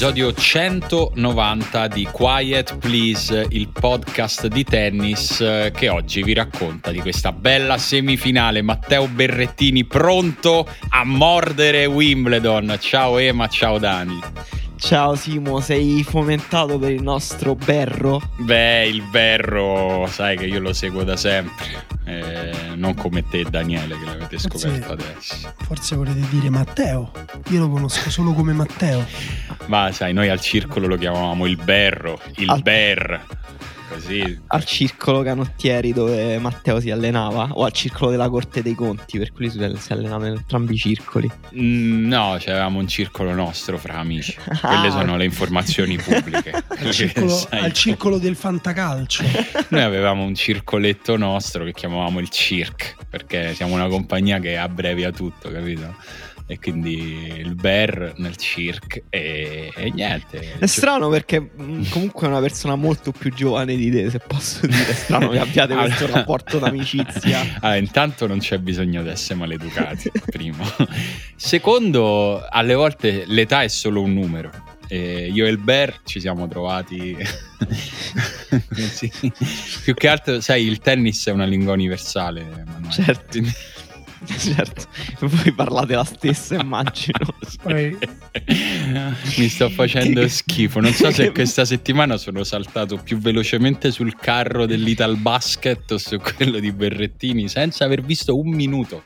episodio 190 di Quiet Please, il podcast di tennis eh, che oggi vi racconta di questa bella semifinale. Matteo Berrettini pronto a mordere Wimbledon. Ciao Ema, ciao Dani. Ciao Simo, sei fomentato per il nostro berro? Beh, il berro, sai che io lo seguo da sempre. Eh, non come te, Daniele, che l'avete scoperto Forse- adesso. Forse volete dire Matteo. Io lo conosco solo come Matteo. Ma sai, noi al circolo lo chiamavamo il berro, il Al- ber. Così. Al circolo canottieri dove Matteo si allenava? O al circolo della Corte dei Conti? Per cui si allenava in entrambi i circoli. Mm, No, c'avevamo un circolo nostro fra amici. Quelle Ah. sono le informazioni pubbliche. Al circolo, Sai, al circolo del fantacalcio. Noi avevamo un circoletto nostro che chiamavamo il Circ, perché siamo una compagnia che abbrevia tutto, capito? E quindi il Bear nel Circ e, e niente. È strano perché mh, comunque è una persona molto più giovane di te, se posso dire. È strano che abbiate questo Allora- rapporto d'amicizia. Allora, intanto non c'è bisogno di essere maleducati, primo. Secondo, alle volte l'età è solo un numero. E io e il Bear ci siamo trovati Sì. più che altro sai il tennis è una lingua universale Emanuele. Certo. Certo, voi parlate la stessa, immagino. Poi- mi sto facendo schifo non so se questa settimana sono saltato più velocemente sul carro dell'Ital Basket o su quello di Berrettini senza aver visto un minuto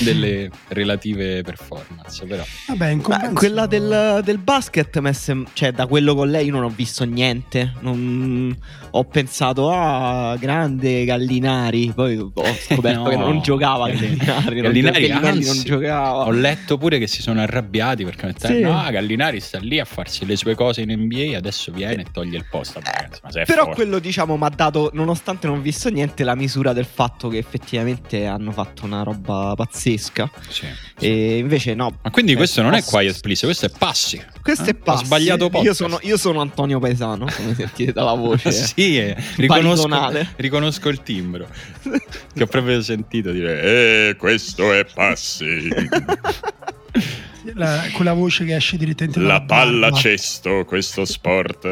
delle relative performance però Vabbè, in compenso- quella del, del basket, sem- cioè da quello con lei io non ho visto niente. Non- ho pensato, ah, grande Gallinari. Poi ho scoperto No. che non giocava Gallinari. Non Gallinari, non anzi, giocava. Ho letto pure che si sono arrabbiati perché detto, Sì. no, Gallinari sta lì a farsi le sue cose in NBA, adesso viene e toglie il posto sei Però forte. quello diciamo mi ha dato, nonostante non visto niente, la misura del fatto che effettivamente hanno fatto una roba pazzesca. Sì. E invece no. Ma quindi Eh, questo non è posso- quiet please, questo è passi. Questo Eh? è passi. Ho sbagliato podcast. io sono, io sono Antonio Paesano, come sentite dalla voce. sì, eh, riconosco, riconosco il timbro. che ho proprio sentito dire, eh, questo è passi. la- quella voce che esce direttamente La palla barba. cesto, questo sport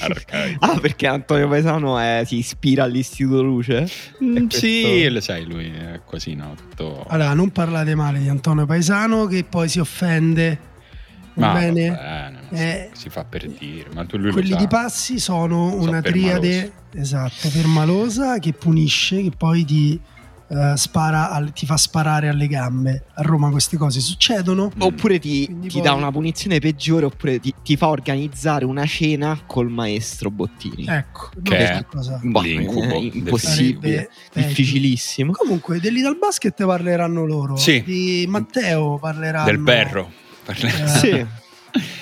arcaico. Ah, perché Antonio Paesano è- si ispira all'Istituto Luce? Mm, E sì, questo- lo sai, lui è così, no? Tutto... Allora, non parlate male di Antonio Paesano che poi si offende. Va Ma bene? va bene, ma si- Eh, si fa per dire, ma tu lui Quelli di passi sono So una triade esatto, permalosa che punisce, che poi ti, eh, spara al- ti fa sparare alle gambe. A Roma queste cose succedono. Oppure ti, ti poi- dà una punizione peggiore, oppure ti, ti fa organizzare una cena col maestro Bottini. Ecco, Che è- cosa. Boh, l'incubo è impossibile, difficilissimo. Comunque, dell'Ital Basket parleranno loro. Sì. Di Matteo parleranno. Del berro. Parliamo. Eh, Sì.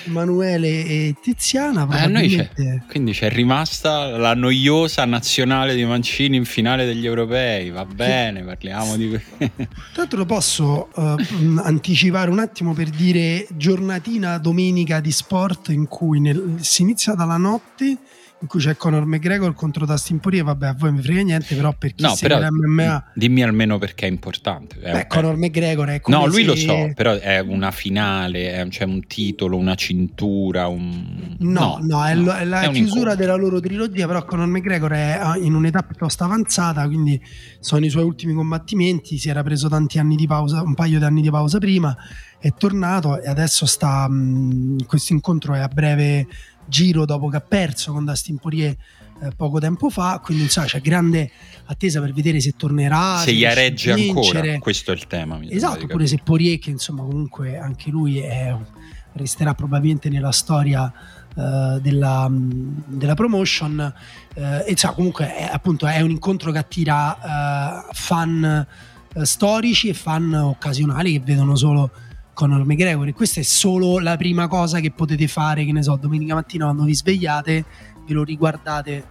Emanuele e Tiziana. Eh, a noi c'è. Probabilmente. Quindi c'è rimasta la noiosa nazionale di Mancini in finale degli europei. Va bene, parliamo di. Tra l'altro posso eh, mh, anticipare un attimo per dire giornatina domenica di sport in cui nel- si inizia dalla notte in cui c'è Conor McGregor contro Dustin Poirier vabbè a voi mi frega niente però per chi No, però l'MMA dimmi almeno perché è importante. È- beh, Conor McGregor è come No, lui se- lo so, però è una finale, è- c'è un titolo, una cintura, un... No, no, è, lo- è la è chiusura della loro trilogia, però Conor McGregor è ah, in un'età piuttosto avanzata, quindi sono i suoi ultimi combattimenti, si era preso tanti anni di pausa, un paio di anni di pausa prima, è tornato e adesso sta, mh, questo incontro è a breve giro dopo che ha perso con Dustin Poirier eh, poco tempo fa, quindi insomma c'è grande attesa per vedere se tornerà, Se gli regge ancora, questo è il tema. Esatto, oppure se Poirier, che insomma comunque anche lui è- resterà probabilmente nella storia eh, della, della promotion, eh, e insomma comunque è, appunto è un incontro che attira eh, fan eh, storici e fan occasionali che vedono solo Conor McGregor e questa è solo la prima cosa che potete fare, che ne so, domenica mattina quando vi svegliate, ve lo riguardate. eh,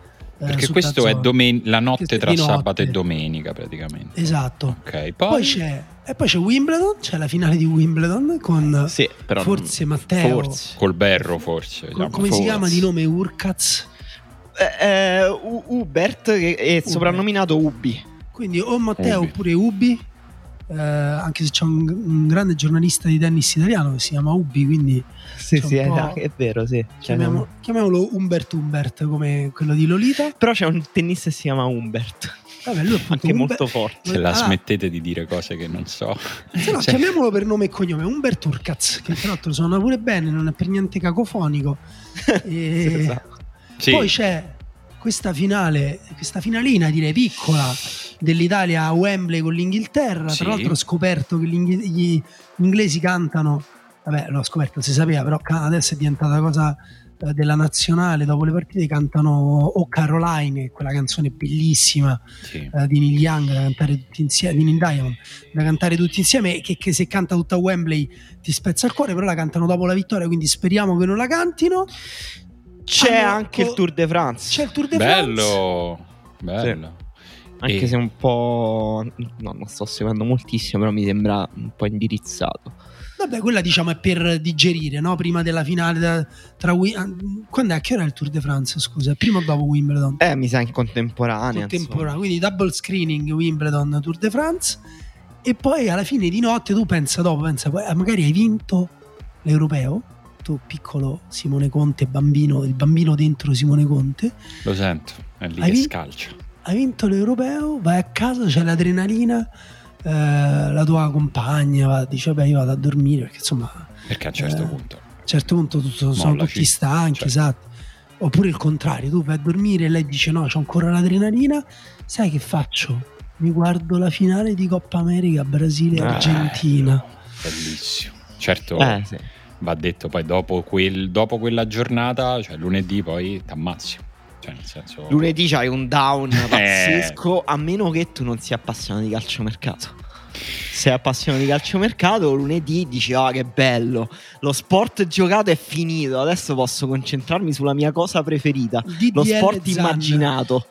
Perché questo è domen- la notte tra notte. sabato e domenica praticamente. Esatto. Ok, poi, Poi c'è, e poi c'è Wimbledon, c'è la finale di Wimbledon con Sì, però forse Matteo, Forse. col berro forse. con- vediamo. come si forse. chiama di nome Urkaz. Eh, eh, U- Hubert che è soprannominato Ubi. Quindi o Matteo Ubi. oppure Ubi. Eh, anche se c'è un, un grande giornalista di tennis italiano che si chiama Ubi, quindi Sì, sì, è, è vero, sì. Chiamiamo- chiamiamolo Humbert Humbert come quello di Lolita. Però c'è un tennista che si chiama Humbert, Vabbè, lui anche Humbert- molto forte. Se la Ah. smettete di dire cose che non so. Se no, Cioè, chiamiamolo per nome e cognome, Humbert Urkaz, che tra l'altro suona pure bene, non è per niente cacofonico. E Sì, esatto. sì. Poi c'è questa finale, questa finalina direi piccola dell'Italia a Wembley con l'Inghilterra. Sì. Tra l'altro ho scoperto che gli, inglesi cantano, vabbè l'ho scoperto, si sapeva, però adesso è diventata cosa eh, della nazionale, dopo le partite cantano O Caroline, quella canzone bellissima sì. eh, di Neil Young da cantare tutti insieme, di Neil Diamond da cantare tutti insieme, che, che se canta tutta Wembley ti spezza il cuore, però la cantano dopo la vittoria, quindi speriamo che non la cantino. C'è Hanno- anche il Tour de France. C'è il Tour de France. Bello, bello. Anche E- se un po'. No, non sto seguendo moltissimo, però mi sembra un po' indirizzato. Vabbè, quella diciamo è per digerire, no? Prima della finale da- tra ah, Quando è? Che ora è il Tour de France? Scusa, prima o dopo Wimbledon? Eh, mi sa in contemporanea. Contemporaneo, quindi double screening Wimbledon Tour de France e poi alla fine di notte tu pensa dopo, pensa poi, ah, magari hai vinto l'europeo, tu piccolo Simone Conte, bambino, il bambino dentro Simone Conte, Lo sento, è lì Hai che scalcia. hai vinto l'europeo, vai a casa, c'è l'adrenalina, eh, la tua compagna va, dice vabbè io vado a dormire perché insomma Perché a un certo Eh, punto. a un certo punto tutto- sono Mollaci. tutti stanchi, Cioè. esatto. Oppure il contrario, tu vai a dormire e lei dice no, c'ho ancora l'adrenalina, sai che faccio? Mi guardo la finale di Coppa America Brasile-Argentina. Bellissimo. Certo, Eh, sì. Va detto poi dopo, quel- dopo quella giornata, cioè lunedì poi t'ammazzi. Cioè nel senso... Lunedì c'hai un down Eh. pazzesco, a meno che tu non sia appassionato di calciomercato. Sei appassionato di calciomercato, lunedì dici: Ah, che bello! Lo sport giocato è finito. Adesso posso concentrarmi sulla mia cosa preferita, DDL lo sport Zan. immaginato.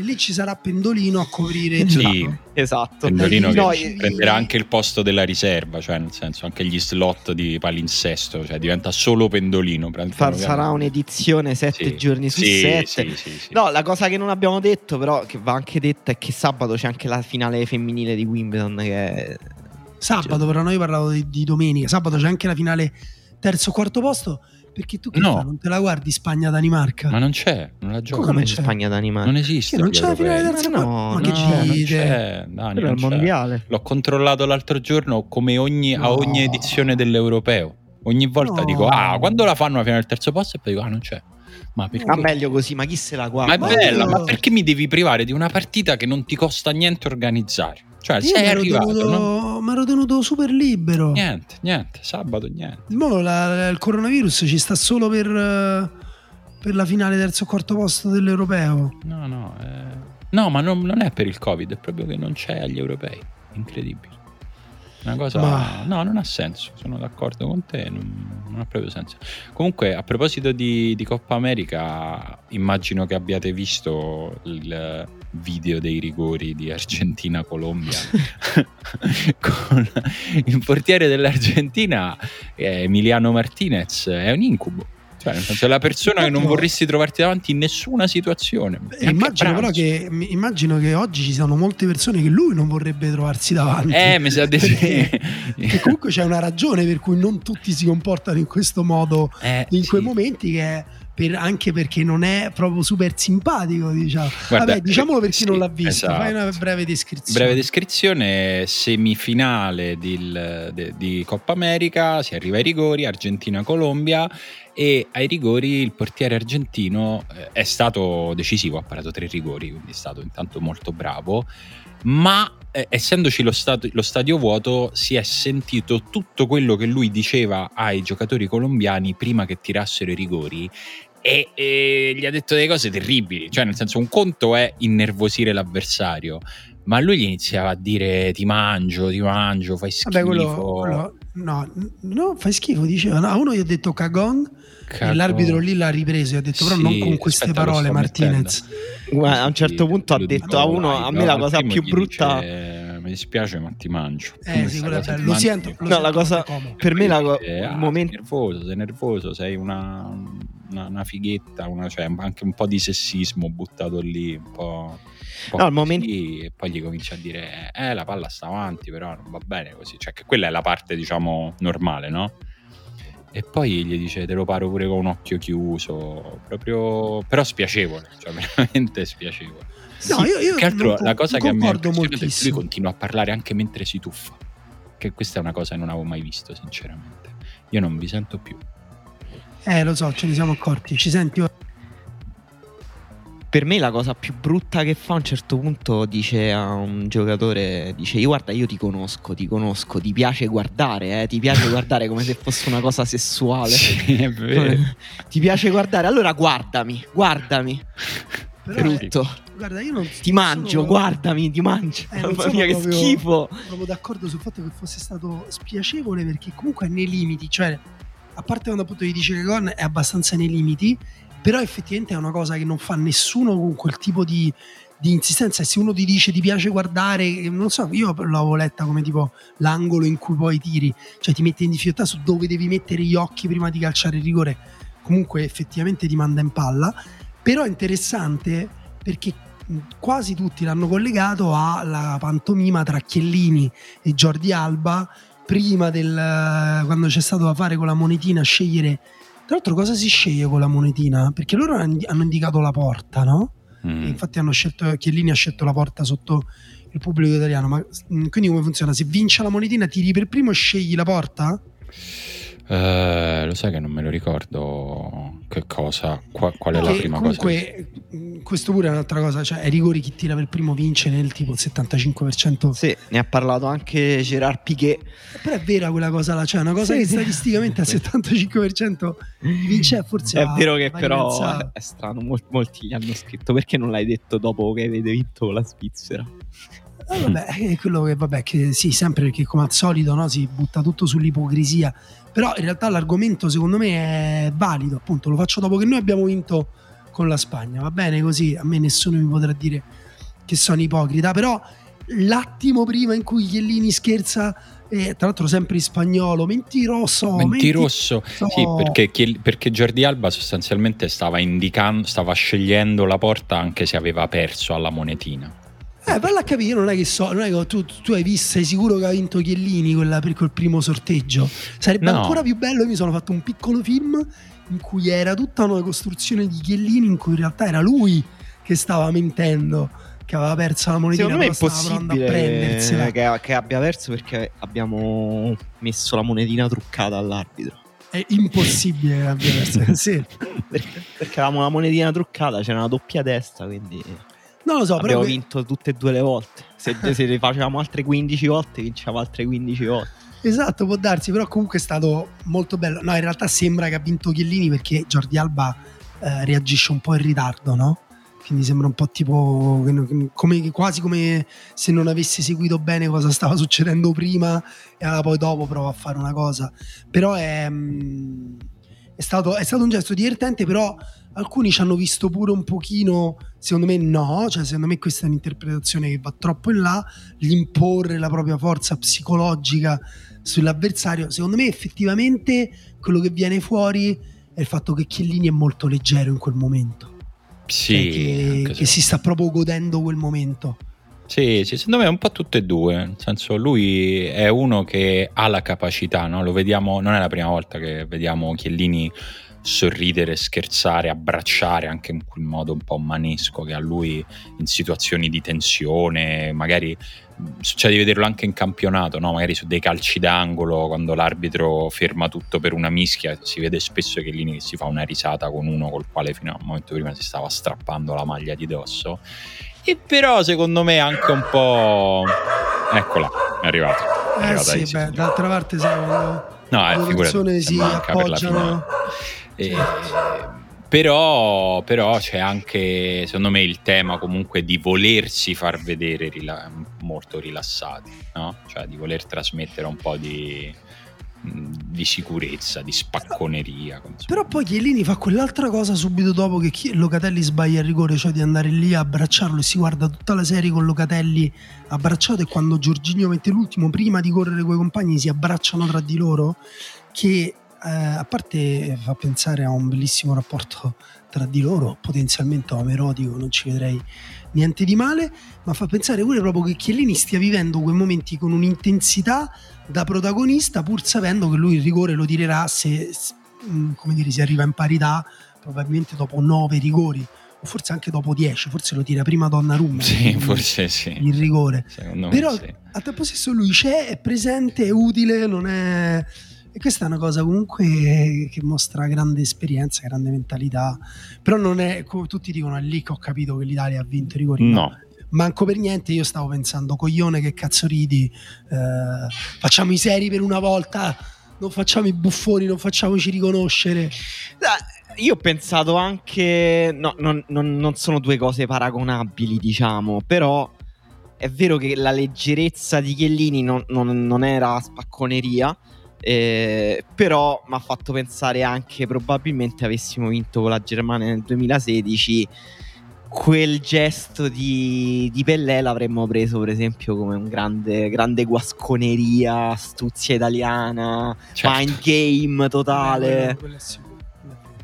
E lì ci sarà Pendolino a coprire il Sì. gioco. Esatto. Pendolino No, che io- prenderà anche il posto della riserva, cioè nel senso anche gli slot di palinsesto, cioè diventa solo pendolino. Far- sarà un'edizione sette Sì. giorni su Sì, sette. sì, sì, sì. No, la cosa che non abbiamo detto, però, che va anche detta, è che sabato c'è anche la finale femminile di Wimbledon. Che è... Sabato, però noi parlavo di, di domenica. Sabato c'è anche la finale terzo quarto posto. Perché tu che No. fai? Non te la guardi Spagna-Danimarca? Ma non c'è, non la gioca. Come c'è? c'è Spagna Danimarca? Non esiste. Che non c'è la finale Ma no, quarto? Ma no, che non dite? c'è, è non il c'è. mondiale. L'ho controllato l'altro giorno come ogni, a No. ogni edizione dell'europeo. Ogni volta No. dico, ah, quando la fanno la finale del terzo posto? E poi dico, ah, non c'è. Ma perché? Ma meglio così, ma chi se la Ma guarda? è Ma bella, io- ma perché mi devi privare di una partita che non ti costa niente organizzare? Cioè, Io sei arrivato, tenuto, mi ero tenuto super libero. Niente, niente, sabato niente. Mo la- il coronavirus ci sta solo per, per la finale terzo o quarto posto dell'europeo. No, no, eh, no, ma non, non è per il Covid, è proprio che non c'è agli europei. Incredibile. Una cosa, Ma- no, non ha senso. Sono d'accordo con te, non, non ha proprio senso. Comunque, a proposito di, di Coppa America, immagino che abbiate visto il video dei rigori di Argentina-Colombia con il portiere dell'Argentina, eh, Emiliano Martinez, è un incubo. Cioè, senso, è la persona che non vorresti trovarti davanti in nessuna situazione. E a immagino però che, immagino che oggi ci siano molte persone che lui non vorrebbe trovarsi davanti. Eh, mi sa di sì. Comunque c'è una ragione per cui non tutti si comportano in questo modo Eh, in quei sì. momenti che è per- anche perché non è proprio super simpatico diciamo. Guarda, Vabbè diciamolo per chi sì, non l'ha visto esatto. fai una breve descrizione Breve descrizione, semifinale del- de- di Coppa America, si arriva ai rigori, Argentina-Colombia e ai rigori il portiere argentino eh, è stato decisivo, ha parato tre rigori, quindi è stato intanto molto bravo, ma eh, essendoci lo, stato- lo stadio vuoto si è sentito tutto quello che lui diceva ai giocatori colombiani prima che tirassero i rigori e, e gli ha detto delle cose terribili, cioè nel senso un conto è innervosire l'avversario, ma lui gli iniziava a dire ti mangio, ti mangio, fai schifo. Vabbè, quello, quello- no, no, fai schifo. Diceva, no, a uno gli ho detto cagon e Cacò. l'arbitro lì l'ha ripreso. Gli ha detto, però Sì, non con queste aspetta, parole, Martinez. Guarda, a un certo Sì, punto ha detto a uno: A me no? la cosa più brutta. dice, mi dispiace, ma ti mangio. Eh sì, cosa Lo mangio. sento. Lo No, la sento cosa-. Per me la co- Eh, il ah, momento. sei nervoso, sei nervoso, sei una una, una fighetta, una, cioè anche un po' di sessismo buttato lì, un po'. Un po No, al momento- E poi gli comincia a dire: Eh, la palla sta avanti, però non va bene così. Cioè, che quella è la parte, diciamo, normale, no? E poi gli dice: Te lo paro pure con un occhio chiuso, proprio. Però spiacevole, cioè veramente spiacevole. No, io, io Che altro non la cosa che a me è che lui continua a parlare anche mentre si tuffa. Che questa è una cosa che non avevo mai visto, sinceramente. Io non vi sento più. Eh, lo so, ce ne siamo accorti. Ci senti ora? Per me la cosa più brutta che fa a un certo punto dice a un giocatore, dice io guarda io ti conosco, ti conosco, ti piace guardare, eh, ti piace guardare come se fosse una cosa sessuale. Sì, è vero. Ti piace guardare, allora guardami, guardami, Però, eh, brutto. guarda, io non Ti mangio, sono- guardami, ti mangio. Eh, Mamma mia, che proprio- schifo. proprio d'accordo sul fatto che fosse stato spiacevole perché comunque è nei limiti, cioè a parte quando appunto gli dice che Gon è abbastanza nei limiti, però effettivamente è una cosa che non fa nessuno con quel tipo di, di insistenza. E se uno ti dice ti piace guardare, non so, io l'avevo letta come tipo l'angolo in cui poi tiri, cioè ti mette in difficoltà su dove devi mettere gli occhi prima di calciare il rigore, comunque effettivamente ti manda in palla, però è interessante perché quasi tutti l'hanno collegato alla pantomima tra Chiellini e Jordi Alba prima del quando c'è stato da fare con la monetina scegliere tra l'altro cosa si sceglie con la monetina? Perché loro hanno indicato la porta, no? Mm. Infatti hanno scelto Chiellini ha scelto la porta sotto il pubblico italiano, ma mh, quindi come funziona? Se vince la monetina tiri per primo e scegli la porta? Eh, lo sai che non me lo ricordo che cosa, qua- qual è la prima cosa. comunque questo pure è un'altra cosa, cioè ai rigori chi tira per primo vince nel tipo il 75%. Sì, ne ha parlato anche Gerard Piquet. Però è vera quella cosa là, cioè una cosa Sì, che sì. statisticamente al 75% vince forse È vero che però ripensato. è strano, mol- molti gli hanno scritto perché non l'hai detto dopo che avete vinto la Svizzera. Eh, vabbè, è quello che vabbè, che sì, sempre perché come al solito no, si butta tutto sull'ipocrisia. Però in realtà l'argomento secondo me è valido, appunto, lo faccio dopo che noi abbiamo vinto con la Spagna, va bene così, a me nessuno mi potrà dire che sono ipocrita, però l'attimo prima in cui Chiellini scherza, eh, tra l'altro sempre in spagnolo, mentiroso, mentiroso. sì, perché, perché Jordi Alba sostanzialmente stava indicando, stava scegliendo la porta anche se aveva perso alla monetina. Eh, valla a capire, non è che so, non è che tu, tu hai visto, sei sicuro che ha vinto Chiellini quella, per quel primo sorteggio. Sarebbe No. ancora più bello. Io mi sono fatto un piccolo film in cui era tutta una costruzione di Chiellini, in cui in realtà era lui che stava mentendo, che aveva perso la monetina. Secondo me è prendersela. che, che abbia perso perché abbiamo messo la monetina truccata all'arbitro. È impossibile che abbia perso. sì. perché, perché avevamo la monetina truccata, c'era una doppia testa, quindi Non lo so, però abbiamo vinto tutte e due le volte. Se, se le facevamo altre 15 volte, vincevamo altre 15 volte. Esatto, può darsi, però comunque è stato molto bello. No, in realtà sembra che ha vinto Chiellini perché Jordi Alba eh, reagisce un po' in ritardo, no? Quindi sembra un po' tipo come, quasi come se non avesse seguito bene cosa stava succedendo prima e allora poi dopo prova a fare una cosa. Però è, mm, è, stato, è stato un gesto divertente, però alcuni ci hanno visto pure un pochino, secondo me no, cioè secondo me questa è un'interpretazione che va troppo in là, l'imporre la propria forza psicologica sull'avversario. Secondo me effettivamente quello che viene fuori è il fatto che Chiellini è molto leggero in quel momento. Sì, Cioè, che, che si sta proprio godendo quel momento. Sì, sì, secondo me è un po' tutte e due, nel senso lui è uno che ha la capacità, no? lo vediamo, non è la prima volta che vediamo Chiellini sorridere, scherzare, abbracciare anche in quel modo un po' manesco che ha lui in situazioni di tensione, magari succede di vederlo anche in campionato, no? magari su dei calci d'angolo quando l'arbitro ferma tutto per una mischia, si vede spesso Chiellini che si fa una risata con uno col quale fino a un momento prima si stava strappando la maglia di dosso. E però secondo me anche un po'... Eccola, è arrivato. È Eh arrivata sì, beh, d'altra parte quando No, eh, figurati, si manca per la finale. Eh, però, però c'è anche, secondo me, il tema comunque di volersi far vedere rila- molto rilassati, no? Cioè di voler trasmettere un po' di, di sicurezza, di spacconeria. insomma. Però poi Chiellini fa quell'altra cosa subito dopo che Locatelli sbaglia il rigore, cioè di andare lì a abbracciarlo e si guarda tutta la serie con Locatelli abbracciato e quando Giorginio mette l'ultimo, prima di correre con i compagni, si abbracciano tra di loro, che eh, a parte fa pensare a un bellissimo rapporto tra di loro, potenzialmente omerotico, non ci vedrei niente di male, ma fa pensare pure proprio che Chiellini stia vivendo quei momenti con un'intensità da protagonista, pur sapendo che lui il rigore lo tirerà se, mm, come dire, si arriva in parità, probabilmente dopo nove rigori o forse anche dopo 10, forse lo tira prima Donnarumma. Sì, forse sì. Il rigore. Secondo me Però sì. al tempo stesso lui c'è, è presente, è utile, non è... E questa è una cosa comunque che mostra grande esperienza, grande mentalità. Però non è, come tutti dicono, è lì che ho capito che l'Italia ha vinto i rigori. No. Manco per niente, io stavo pensando, coglione che cazzo ridi, eh, facciamo i seri per una volta, non facciamo i buffoni, non facciamoci riconoscere. Io ho pensato anche. No, non, non- non sono due cose paragonabili, diciamo. Però è vero che la leggerezza di Chiellini non- non era spacconeria. Eh, però mi ha fatto pensare anche probabilmente avessimo vinto con la Germania nel 2016 quel gesto di, di Pellè l'avremmo preso per esempio come un grande, grande guasconeria astuzia italiana Certo. mind game totale Quello- quello è sicuro.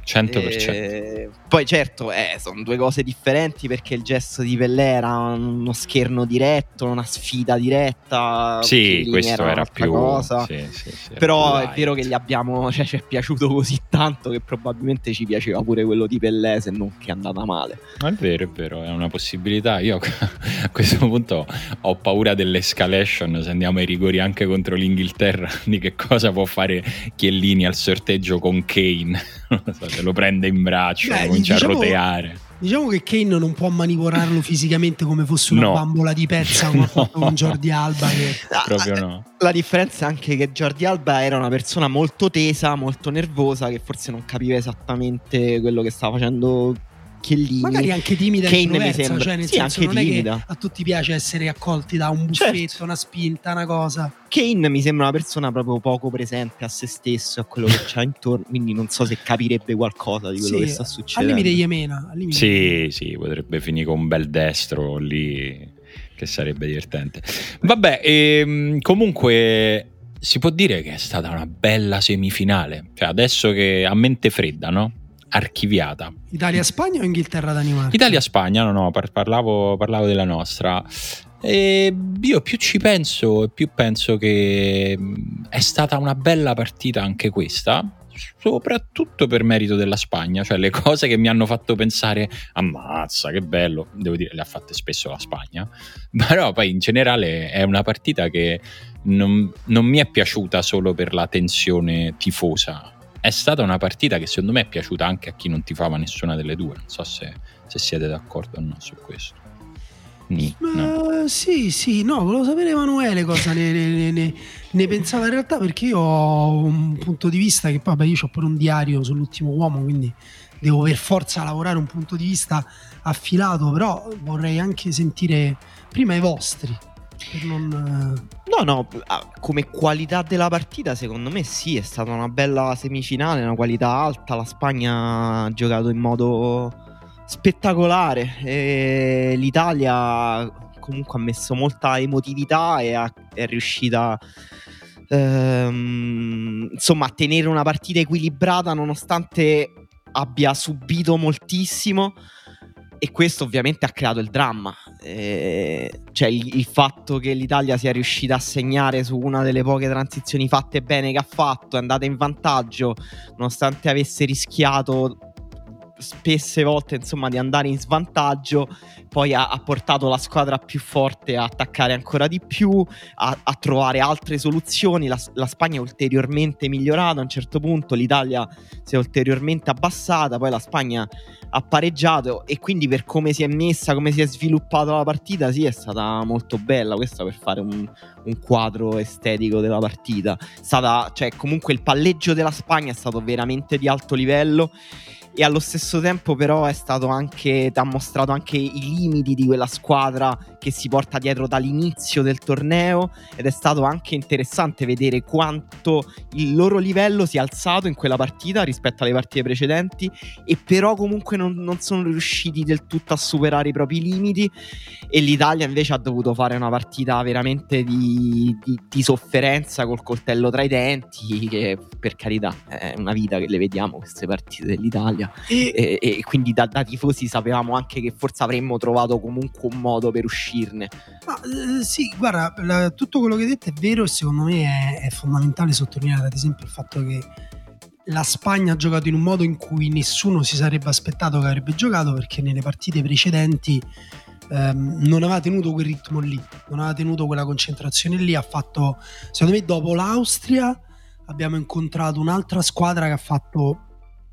100%. eh, poi certo, eh, sono due cose differenti perché il gesto di Pellè era uno scherno diretto, una sfida diretta. sì, questo era, un'altra più... cosa. sì, sì, sì, era Però è vero che gli abbiamo, cioè, ci è piaciuto così tanto che probabilmente ci piaceva pure quello di Pellè se non che è andata male. È vero, è vero, è una possibilità. Io a questo punto ho paura dell'escalation se andiamo ai rigori anche contro l'Inghilterra di che cosa può fare Chiellini al sorteggio con Kane. So, se lo prende in braccio, Beh, comincia diciamo- a roteare. Diciamo che Kane non può manipolarlo fisicamente come fosse una No. bambola di pezza come ha fatto con Jordi Alba che Proprio no. La differenza è anche che Jordi Alba era una persona molto tesa, molto nervosa, che forse non capiva esattamente quello che stava facendo Chiellini. magari anche timida Kane mi sembra- cioè nel sì, senso anche non è timida. che a tutti piace essere accolti da un buffetto, Certo. una spinta, una cosa. Kane mi sembra una persona proprio poco presente a se stesso e a quello che c'ha intorno, quindi non so se capirebbe qualcosa di quello Sì, che sta Al succedendo. limite Iemena, al limite Sì, sì, potrebbe finire con un bel destro lì, che sarebbe divertente. Vabbè, ehm, comunque si può dire che è stata una bella semifinale. Cioè, adesso che a mente fredda, no? Archiviata. Italia-Spagna o Inghilterra-Danimarca? Italia-Spagna, no, no, par- parlavo, parlavo della nostra. E io più ci penso e più penso che mh, è stata una bella partita anche questa, soprattutto per merito della Spagna, cioè le cose che mi hanno fatto pensare ammazza che bello, devo dire le ha fatte spesso la Spagna, però poi in generale è una partita che non, non mi è piaciuta solo per la tensione tifosa, è stata una partita che secondo me è piaciuta anche a chi non tifava nessuna delle due, non so se, se siete d'accordo o no su questo. Ni, no. Sì, sì, no, volevo sapere Emanuele cosa ne, ne- ne- ne- pensava in realtà perché io ho un punto di vista che poi vabbè, io ho pure un diario sull'ultimo uomo, quindi devo per forza lavorare un punto di vista affilato, però vorrei anche sentire prima i vostri. Non, eh, No, no, ah, come qualità della partita secondo me sì, è stata una bella semifinale, una qualità alta, la Spagna ha giocato in modo spettacolare e l'Italia comunque ha messo molta emotività e ha- è riuscita ehm, insomma a tenere una partita equilibrata nonostante abbia subito moltissimo e questo ovviamente ha creato il dramma. Eh, cioè il, il fatto che l'Italia sia riuscita a segnare su una delle poche transizioni fatte bene che ha fatto, è andata in vantaggio, nonostante avesse rischiato spesse volte insomma di andare in svantaggio poi ha, ha portato la squadra più forte a attaccare ancora di più a, a trovare altre soluzioni. La, la Spagna è ulteriormente migliorata a un certo punto l'Italia si è ulteriormente abbassata poi la Spagna ha pareggiato e quindi per come si è messa come si è sviluppata la partita sì è stata molto bella questo per fare un, un quadro estetico della partita. Stata cioè comunque il palleggio della Spagna è stato veramente di alto livello e allo stesso tempo però è stato anche ha mostrato anche i limiti di quella squadra che si porta dietro dall'inizio del torneo ed è stato anche interessante vedere quanto il loro livello si è alzato in quella partita rispetto alle partite precedenti e però comunque non, non sono riusciti del tutto a superare i propri limiti e l'Italia invece ha dovuto fare una partita veramente di, di, di sofferenza col coltello tra i denti che per carità è una vita che le vediamo queste partite dell'Italia. E, e, e quindi da, da, tifosi sapevamo anche che forse avremmo trovato comunque un modo per uscirne. Ma, eh, sì, guarda, la, tutto quello che hai detto è vero e secondo me è, è fondamentale sottolineare ad esempio il fatto che la Spagna ha giocato in un modo in cui nessuno si sarebbe aspettato che avrebbe giocato perché nelle partite precedenti ehm, non aveva tenuto quel ritmo lì, non aveva tenuto quella concentrazione lì, ha fatto, secondo me dopo l'Austria abbiamo incontrato un'altra squadra che ha fatto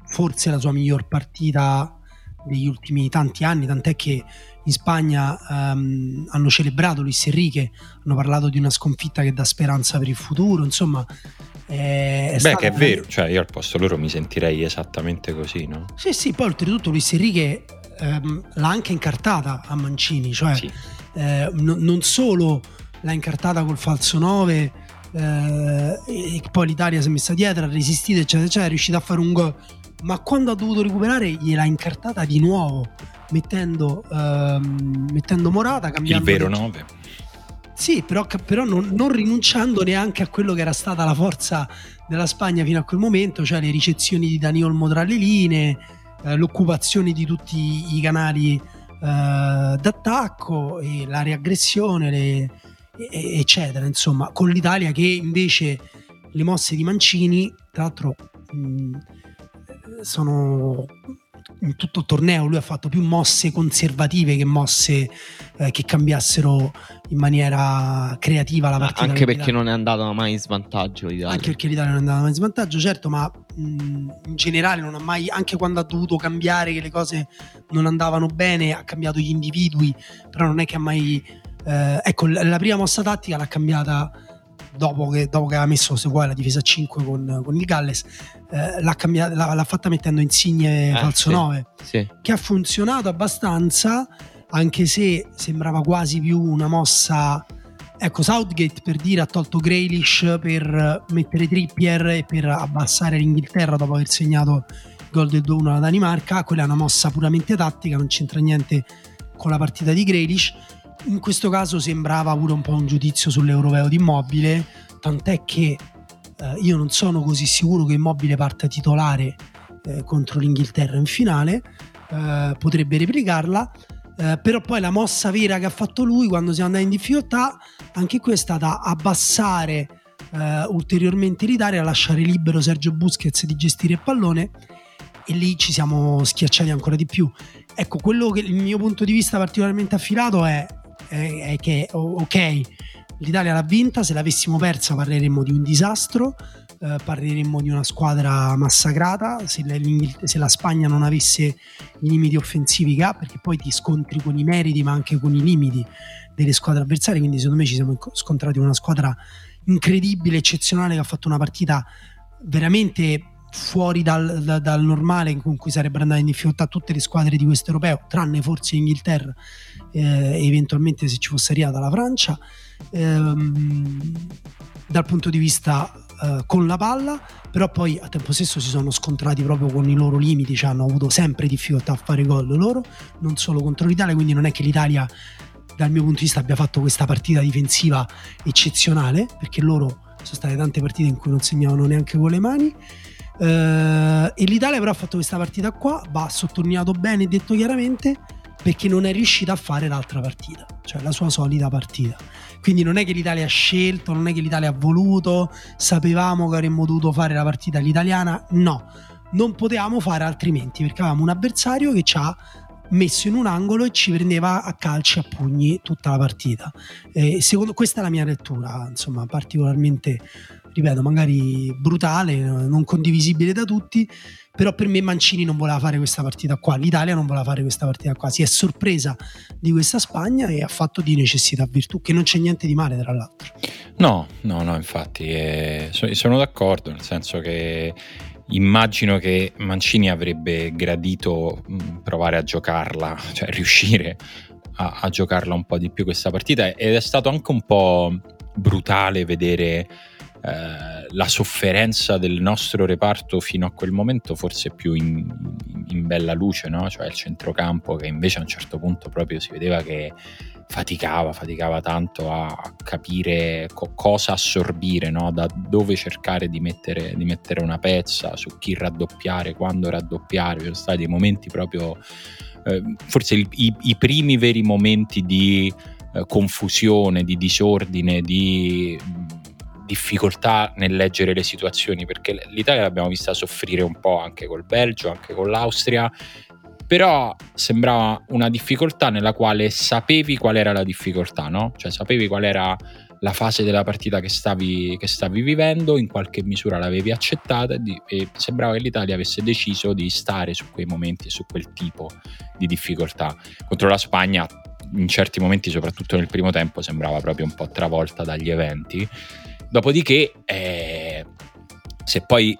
forse la sua miglior partita degli ultimi tanti anni, tant'è che in Spagna um, hanno celebrato Luis Enrique, hanno parlato di una sconfitta che dà speranza per il futuro, insomma... È, è Beh, che è vero, cioè io al posto loro mi sentirei esattamente così, no? Sì, sì, poi oltretutto Luis Enrique um, l'ha anche incartata a Mancini, cioè sì. eh, n- non solo l'ha incartata col falso 9 eh, e poi l'Italia si è messa dietro, ha resistito, eccetera, eccetera, è riuscita a fare un gol ma quando ha dovuto recuperare gliel'ha incartata di nuovo, mettendo, ehm, mettendo Morata, cambiando... Il vero 9. Sì, però, però non, non, rinunciando neanche a quello che era stata la forza della Spagna fino a quel momento, cioè le ricezioni di Dani Olmo tra le linee, eh, l'occupazione di tutti i canali eh, d'attacco e la riaggressione, le, eccetera. Insomma, con l'Italia che invece le mosse di Mancini, tra l'altro... Mh, sono in tutto il torneo lui ha fatto più mosse conservative che mosse eh, che cambiassero in maniera creativa la partita. Anche perché non è andato mai in svantaggio l'Italia. Anche perché l'Italia non è andata mai in svantaggio, certo, ma mh, in generale non ha mai, anche quando ha dovuto cambiare che le cose non andavano bene, ha cambiato gli individui, però non è che ha mai... Eh, ecco, la prima mossa tattica l'ha cambiata dopo che, dopo che aveva messo Seguai la difesa a 5 con, con il Galles, eh, l'ha, cambiata, l'ha, l'ha, fatta mettendo insigne eh, falso sì, 9, sì. che ha funzionato abbastanza, anche se sembrava quasi più una mossa. Ecco, Southgate per dire ha tolto Graylish per mettere Trippier e per abbassare l'Inghilterra dopo aver segnato il gol del 2-1 alla Danimarca. Quella è una mossa puramente tattica, non c'entra niente con la partita di Graylish in questo caso sembrava pure un po' un giudizio sull'europeo di Immobile, tant'è che eh, io non sono così sicuro che Immobile parta titolare eh, contro l'Inghilterra in finale, eh, potrebbe replicarla, eh, però poi la mossa vera che ha fatto lui quando siamo andati in difficoltà, anche qui è stata abbassare eh, ulteriormente l'Italia, lasciare libero Sergio Busquets di gestire il pallone e lì ci siamo schiacciati ancora di più. Ecco, quello che il mio punto di vista particolarmente affilato è è, che ok, l'Italia l'ha vinta, se l'avessimo persa parleremmo di un disastro, eh, parleremmo di una squadra massacrata, se, se, la Spagna non avesse i limiti offensivi che ha, perché poi ti scontri con i meriti ma anche con i limiti delle squadre avversarie, quindi secondo me ci siamo scontrati con una squadra incredibile, eccezionale che ha fatto una partita veramente fuori dal, da, dal, normale con cui sarebbero andate in difficoltà tutte le squadre di questo europeo, tranne forse l'Inghilterra eh, eventualmente se ci fosse arrivata la Francia. Ehm, dal punto di vista eh, con la palla, però poi a tempo stesso si sono scontrati proprio con i loro limiti, cioè hanno avuto sempre difficoltà a fare gol loro, non solo contro l'Italia, quindi non è che l'Italia dal mio punto di vista abbia fatto questa partita difensiva eccezionale, perché loro sono state tante partite in cui non segnavano neanche con le mani. Uh, e l'Italia però ha fatto questa partita qua, va sottolineato bene e detto chiaramente perché non è riuscita a fare l'altra partita, cioè la sua solita partita. Quindi non è che l'Italia ha scelto, non è che l'Italia ha voluto, sapevamo che avremmo dovuto fare la partita all'italiana, no, non potevamo fare altrimenti perché avevamo un avversario che ci ha messo in un angolo e ci prendeva a calci a pugni tutta la partita. E secondo, questa è la mia lettura, insomma, particolarmente ripeto, magari brutale, non condivisibile da tutti, però per me Mancini non voleva fare questa partita qua, l'Italia non voleva fare questa partita qua, si è sorpresa di questa Spagna e ha fatto di necessità virtù, che non c'è niente di male tra l'altro. No, no, no, infatti eh, sono d'accordo, nel senso che immagino che Mancini avrebbe gradito provare a giocarla, cioè riuscire a, a, giocarla un po' di più questa partita ed è stato anche un po' brutale vedere eh, la sofferenza del nostro reparto fino a quel momento forse più in, in bella luce, no? cioè il centrocampo che invece a un certo punto proprio si vedeva che faticava, faticava tanto a capire co- cosa assorbire, no? da dove cercare di mettere, di mettere, una pezza, su chi raddoppiare, quando raddoppiare, ci sono stati dei momenti proprio, eh, forse il, i, i, primi veri momenti di eh, confusione, di disordine, di difficoltà nel leggere le situazioni, perché l'Italia l'abbiamo vista soffrire un po' anche col Belgio, anche con l'Austria, però sembrava una difficoltà nella quale sapevi qual era la difficoltà, no? Cioè sapevi qual era la fase della partita che stavi, che stavi vivendo, in qualche misura l'avevi accettata e, sembrava che l'Italia avesse deciso di stare su quei momenti su quel tipo di difficoltà. Contro la Spagna, in certi momenti, soprattutto nel primo tempo, sembrava proprio un po' travolta dagli eventi. Dopodiché, eh, se poi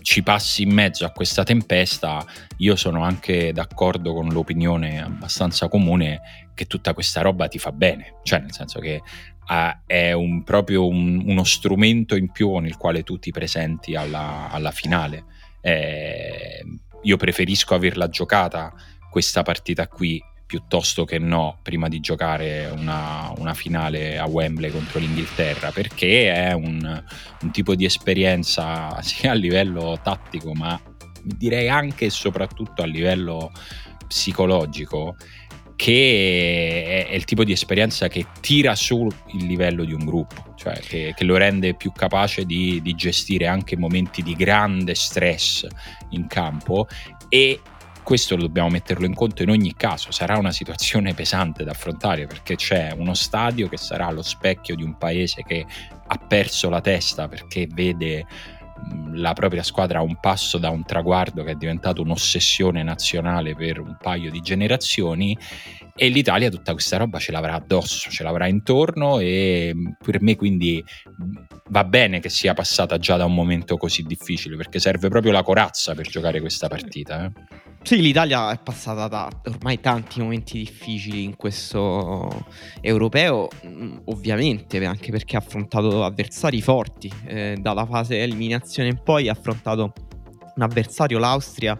ci passi in mezzo a questa tempesta, io sono anche d'accordo con l'opinione abbastanza comune che tutta questa roba ti fa bene, cioè nel senso che uh, è un, proprio un, uno strumento in più con il quale tu ti presenti alla, alla finale. Eh, io preferisco averla giocata questa partita qui piuttosto che no prima di giocare una, una, finale a Wembley contro l'Inghilterra perché è un, un, tipo di esperienza sia a livello tattico ma direi anche e soprattutto a livello psicologico che è, il tipo di esperienza che tira su il livello di un gruppo, cioè che, che lo rende più capace di, di gestire anche momenti di grande stress in campo e questo dobbiamo metterlo in conto in ogni caso, sarà una situazione pesante da affrontare perché c'è uno stadio che sarà lo specchio di un paese che ha perso la testa perché vede la propria squadra a un passo da un traguardo che è diventato un'ossessione nazionale per un paio di generazioni e l'Italia tutta questa roba ce l'avrà addosso, ce l'avrà intorno e per me quindi va bene che sia passata già da un momento così difficile perché serve proprio la corazza per giocare questa partita. Eh. Sì, l'Italia è passata da ormai tanti momenti difficili in questo europeo, mm, ovviamente anche perché ha affrontato avversari forti. Eh, dalla fase eliminazione in poi ha affrontato un avversario, l'Austria,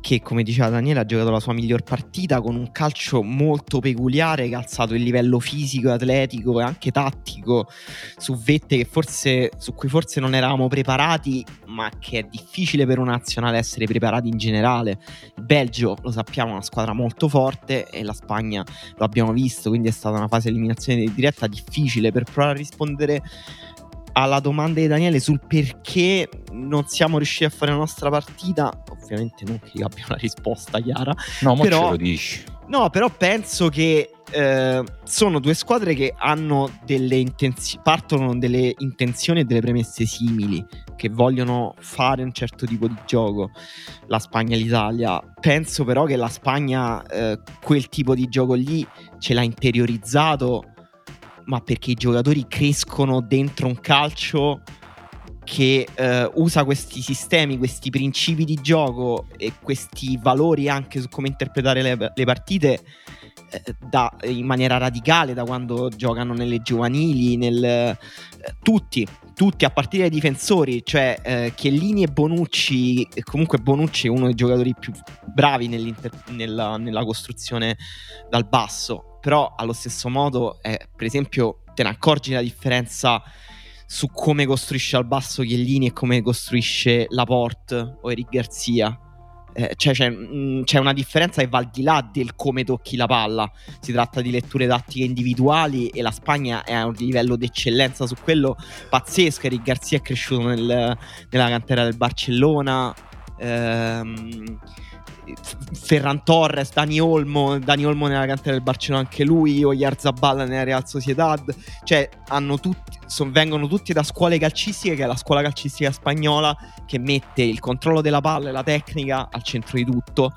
che come diceva Daniele ha giocato la sua miglior partita con un calcio molto peculiare che ha alzato il livello fisico, atletico e anche tattico su vette forse, su cui forse non eravamo preparati ma che è difficile per una nazionale essere preparati in generale. Il Belgio lo sappiamo è una squadra molto forte e la Spagna lo abbiamo visto quindi è stata una fase di eliminazione diretta difficile per provare a rispondere alla domanda di Daniele sul perché non siamo riusciti a fare la nostra partita, ovviamente non che io abbia una risposta chiara. No, ma però, ce lo dici. No, però penso che eh, sono due squadre che hanno delle intenzioni, partono delle intenzioni e delle premesse simili, che vogliono fare un certo tipo di gioco, la Spagna e l'Italia. Penso però che la Spagna eh, quel tipo di gioco lì ce l'ha interiorizzato ma perché i giocatori crescono dentro un calcio che eh, usa questi sistemi, questi principi di gioco e questi valori anche su come interpretare le, le partite da, in maniera radicale da quando giocano nelle giovanili, nel, eh, tutti, tutti a partire dai difensori, cioè eh, Chiellini e Bonucci, comunque Bonucci è uno dei giocatori più bravi nella, nella costruzione dal basso però allo stesso modo, eh, per esempio, te ne accorgi la differenza su come costruisce al basso Chiellini e come costruisce Laporte o Eric Garzia. Eh, cioè c'è, mm, c'è, una differenza che va al di là del come tocchi la palla. Si tratta di letture tattiche individuali e la Spagna è a un livello di eccellenza su quello pazzesco. Eric Garzia è cresciuto nel, nella cantera del Barcellona. Ehm, Ferran Torres, Dani Olmo, Dani Olmo nella cantera del Barcellona anche lui, o Yarzaballa nella Real Sociedad, cioè tutti, son, vengono tutti da scuole calcistiche che è la scuola calcistica spagnola che mette il controllo della palla e la tecnica al centro di tutto.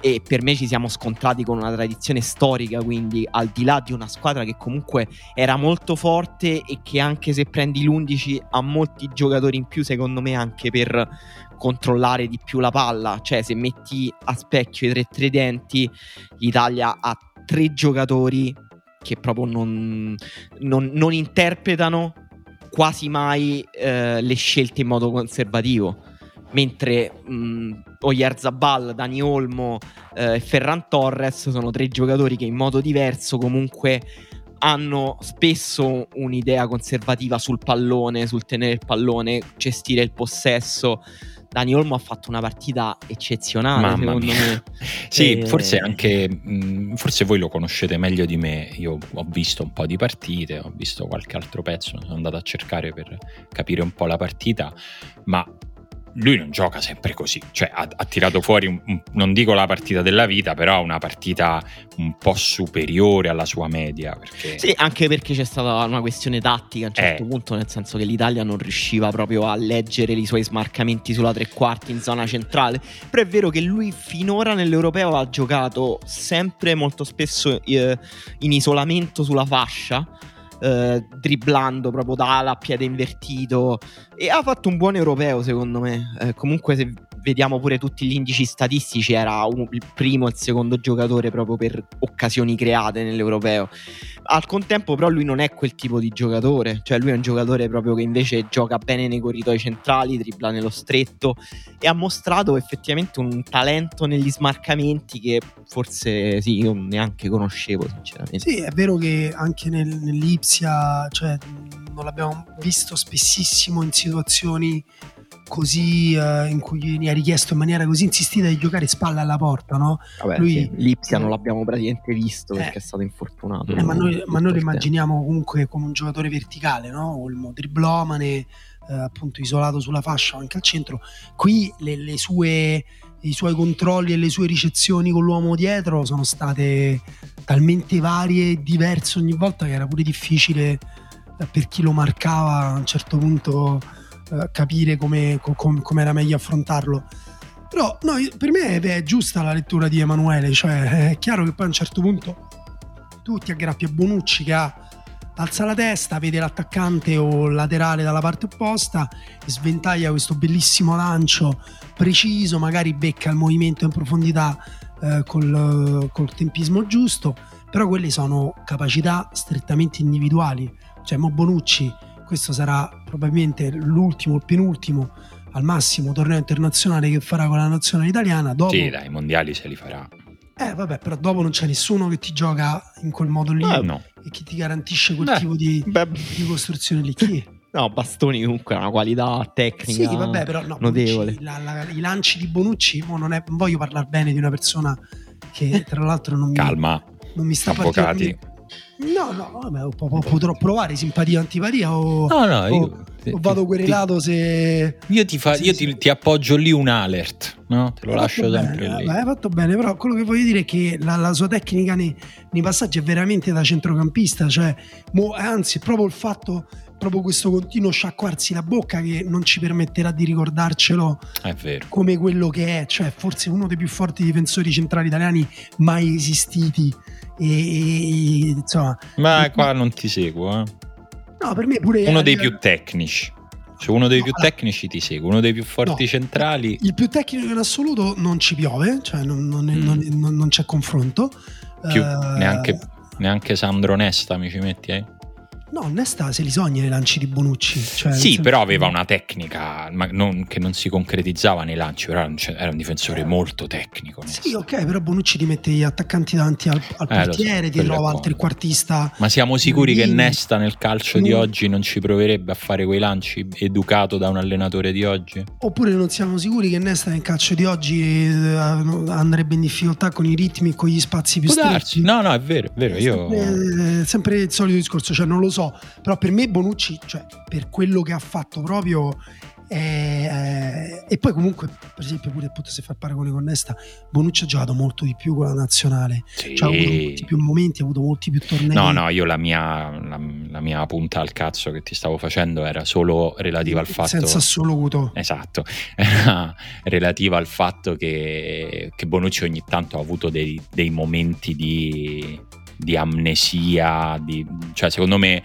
E per me ci siamo scontrati con una tradizione storica, quindi al di là di una squadra che comunque era molto forte e che anche se prendi l'11 ha molti giocatori in più, secondo me anche per controllare di più la palla, cioè se metti a specchio i tre tridenti, l'Italia ha tre giocatori che proprio non, non, non interpretano quasi mai eh, le scelte in modo conservativo. Mentre mh, Oyarzabal, Dani Olmo eh, e Ferran Torres sono tre giocatori che in modo diverso comunque hanno spesso un'idea conservativa sul pallone, sul tenere il pallone, gestire il possesso. Dani Olmo ha fatto una partita eccezionale, Mamma secondo mia. me. Sì, Eh, forse anche forse voi lo conoscete meglio di me. Io ho visto un po' di partite, ho visto qualche altro pezzo, sono andato a cercare per capire un po' la partita, ma lui non gioca sempre così, cioè ha, ha tirato fuori, un- un- non dico la partita della vita, però una partita un po' superiore alla sua media. Perché... Sì, anche perché c'è stata una questione tattica a un certo Eh. punto, nel senso che l'Italia non riusciva proprio a leggere i suoi smarcamenti sulla tre quarti in zona centrale. Però è vero che lui finora nell'Europeo ha giocato sempre molto spesso eh, in isolamento sulla fascia. Eh, dribblando proprio a piede invertito. E ha fatto un buon europeo secondo me. Eh, comunque se vediamo pure tutti gli indici statistici era un- il primo e il secondo giocatore proprio per occasioni create nell'europeo al contempo però lui non è quel tipo di giocatore, cioè lui è un giocatore proprio che invece gioca bene nei corridoi centrali, dribbla nello stretto e ha mostrato effettivamente un talento negli smarcamenti che forse sì, io neanche conoscevo sinceramente. Sì, è vero che anche nel, nell'Ipsia, cioè, non l'abbiamo visto spessissimo in situazioni così eh, in cui gli è richiesto in maniera così insistita di giocare spalle alla porta, no? Vabbè, lui- sì, l'Ipsia non l'abbiamo praticamente visto Eh. perché è stato infortunato. Eh, ma noi, tutto ma noi lo immaginiamo comunque come un giocatore verticale, no? Olmo driblomane, eh, appunto isolato sulla fascia anche al centro. Qui le, le sue, i suoi controlli e le sue ricezioni con l'uomo dietro sono state talmente varie e diverse ogni volta che era pure difficile eh, per chi lo marcava a un certo punto eh, capire come, co- com- come era meglio affrontarlo. Però no, per me è, è giusta la lettura di Emanuele, cioè è chiaro che poi a un certo punto tu ti aggrappi a Bonucci che ha alza la testa, vede l'attaccante o laterale dalla parte opposta sventaglia questo bellissimo lancio preciso, magari becca il movimento in profondità eh, col, col tempismo giusto, però quelle sono capacità strettamente individuali. Cioè Mo Bonucci, questo sarà probabilmente l'ultimo, il penultimo al massimo torneo internazionale che farà con la nazionale italiana. Dopo, Sì, dai, i mondiali se li farà. eh, vabbè, però dopo non c'è nessuno che ti gioca in quel modo lì Eh, no. e che ti garantisce quel Beh, tipo di, di costruzione lì. Chi? no, Bastoni comunque ha una qualità tecnica. Sì, vabbè, però no, notevole. Bonucci, la- la- i lanci di Bonucci, mo non, è- non voglio parlare bene di una persona che tra l'altro non mi, Calma, non mi sta avvocati. particolarmente- No, no, vabbè, po- po- potrò provare simpatia o antipatia o, No, no, o- io, o vado querelato se... Io, ti, fa- Sì, io sì. ti, ti appoggio lì un alert, no? Te lo Hai lascio sempre bene, lì. Hai fatto bene, però quello che voglio dire è che la, la sua tecnica nei, nei passaggi è veramente da centrocampista, cioè, mo- anzi, proprio il fatto, proprio questo continuo sciacquarsi la bocca che non ci permetterà di ricordarcelo È vero. come quello che è, cioè forse uno dei più forti difensori centrali italiani mai esistiti. E, e- insomma, Ma qua non ti seguo, eh. no, per me pure Uno dei più tecnici. Su uno dei No, più allora- tecnici ti seguo, uno dei più forti No. centrali. Il più tecnico in assoluto non ci piove, cioè non, non- Mm. non- non- c'è confronto. Più- Eh, neanche, neanche Sandro Nesta mi ci metti, eh? No, Nesta se li sogna i lanci di Bonucci. Cioè, Sì, senso- però aveva una tecnica non- che non si concretizzava nei lanci, però era un, difensore molto tecnico. Nesta. Sì, ok, però Bonucci ti mette gli attaccanti davanti al, al Eh, lo so, portiere, ti trova il buono. trequartista. Ma siamo sicuri che. Nesta nel calcio di No. oggi non ci proverebbe a fare quei lanci educato da un allenatore di oggi? Oppure non siamo sicuri che Nesta nel calcio di oggi eh, andrebbe in difficoltà con i ritmi con gli spazi più Può stretti. darsi. No, no, è vero, è vero. Io... Eh, sempre il solito discorso, cioè non lo so, so, però per me Bonucci, cioè per quello che ha fatto proprio eh, e poi comunque, per esempio, pure appunto se fa paragone con Nesta, Bonucci ha giocato molto di più con la nazionale. Sì. Cioè, ha avuto molti più momenti, ha avuto molti più tornei. No, no, io la mia, la, la mia punta al cazzo che ti stavo facendo era solo relativa al fatto... Senza assoluto. Esatto, era relativa al fatto che, che Bonucci ogni tanto ha avuto dei, dei momenti di, di amnesia, di, cioè secondo me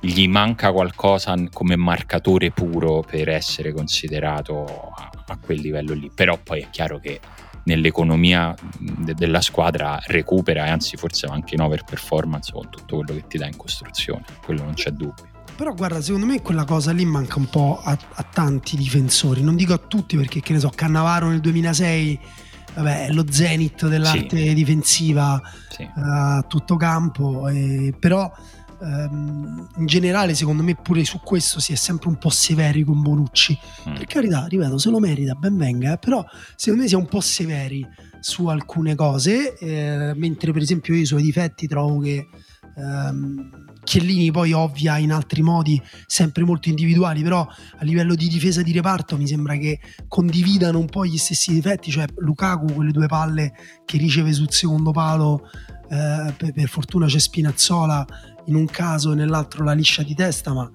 gli manca qualcosa come marcatore puro per essere considerato a, a quel livello lì. Però poi è chiaro che nell'economia de- della squadra recupera e anzi forse anche in over performance con tutto quello che ti dà in costruzione, quello non c'è dubbio. Però guarda, secondo me quella cosa lì manca un po' a, a tanti difensori, non dico a tutti perché che ne so, Cannavaro nel 2006 vabbè, è lo zenith dell'arte sì. difensiva sì. a uh, tutto campo, eh, però ehm, in generale secondo me pure su questo si è sempre un po' severi con Bonucci mm. per carità ripeto se lo merita ben venga eh, però secondo me si è un po' severi su alcune cose eh, mentre per esempio io i suoi difetti trovo che ehm, Chiellini poi ovvia in altri modi sempre molto individuali però a livello di difesa di reparto mi sembra che condividano un po' gli stessi difetti cioè Lukaku quelle due palle che riceve sul secondo palo eh, per, per, fortuna c'è Spinazzola in un caso e nell'altro la liscia di testa, ma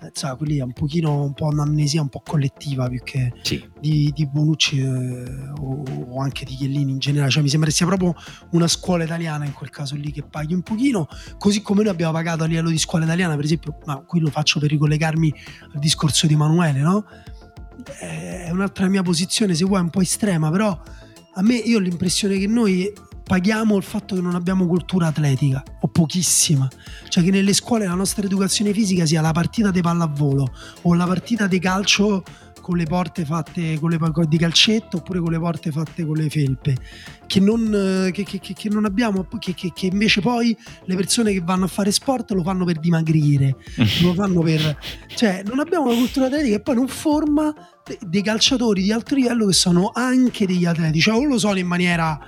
eh, sa, quelli è un pochino un po' un'amnesia un po' collettiva più che sì. di, di, Bonucci eh, o, o, anche di Chiellini in generale. Cioè, mi sembra sia proprio una scuola italiana in quel caso lì che paghi un pochino, così come noi abbiamo pagato a livello di scuola italiana, per esempio, ma qui lo faccio per ricollegarmi al discorso di Emanuele, no? È un'altra mia posizione, se vuoi, un po' estrema, però a me io ho l'impressione che noi paghiamo il fatto che non abbiamo cultura atletica o pochissima, cioè che nelle scuole la nostra educazione fisica sia la partita di pallavolo o la partita di calcio con le porte fatte con le, di calcetto oppure con le porte fatte con le felpe. Che non, che, che, che non abbiamo che, che, invece poi le persone che vanno a fare sport lo fanno per dimagrire lo fanno per cioè non abbiamo una cultura atletica e poi non forma dei calciatori di alto livello che sono anche degli atleti. Cioè o lo sono in maniera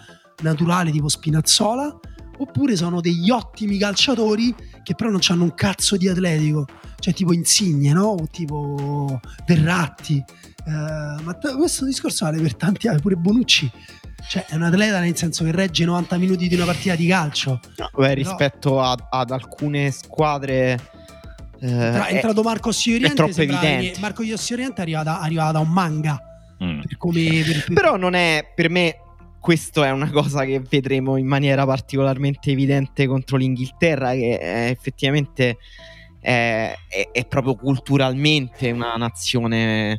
naturale tipo Spinazzola, oppure sono degli ottimi calciatori che però non hanno un cazzo di atletico, cioè tipo Insigne, no? O tipo Verratti. Uh, ma t- questo discorso vale per tanti altri, pure Bonucci. Cioè, è un atleta nel senso che regge 90 minuti di una partita di calcio. No, beh, rispetto a, ad alcune squadre. Eh, è entrato Marco Sioriente. È troppo evidente. Marco Sioriente arriva da, arriva da un manga. Mm. Per come, per, per... Però non è per me questo è una cosa che vedremo in maniera particolarmente evidente contro l'Inghilterra, che è effettivamente è, è, è, proprio culturalmente una nazione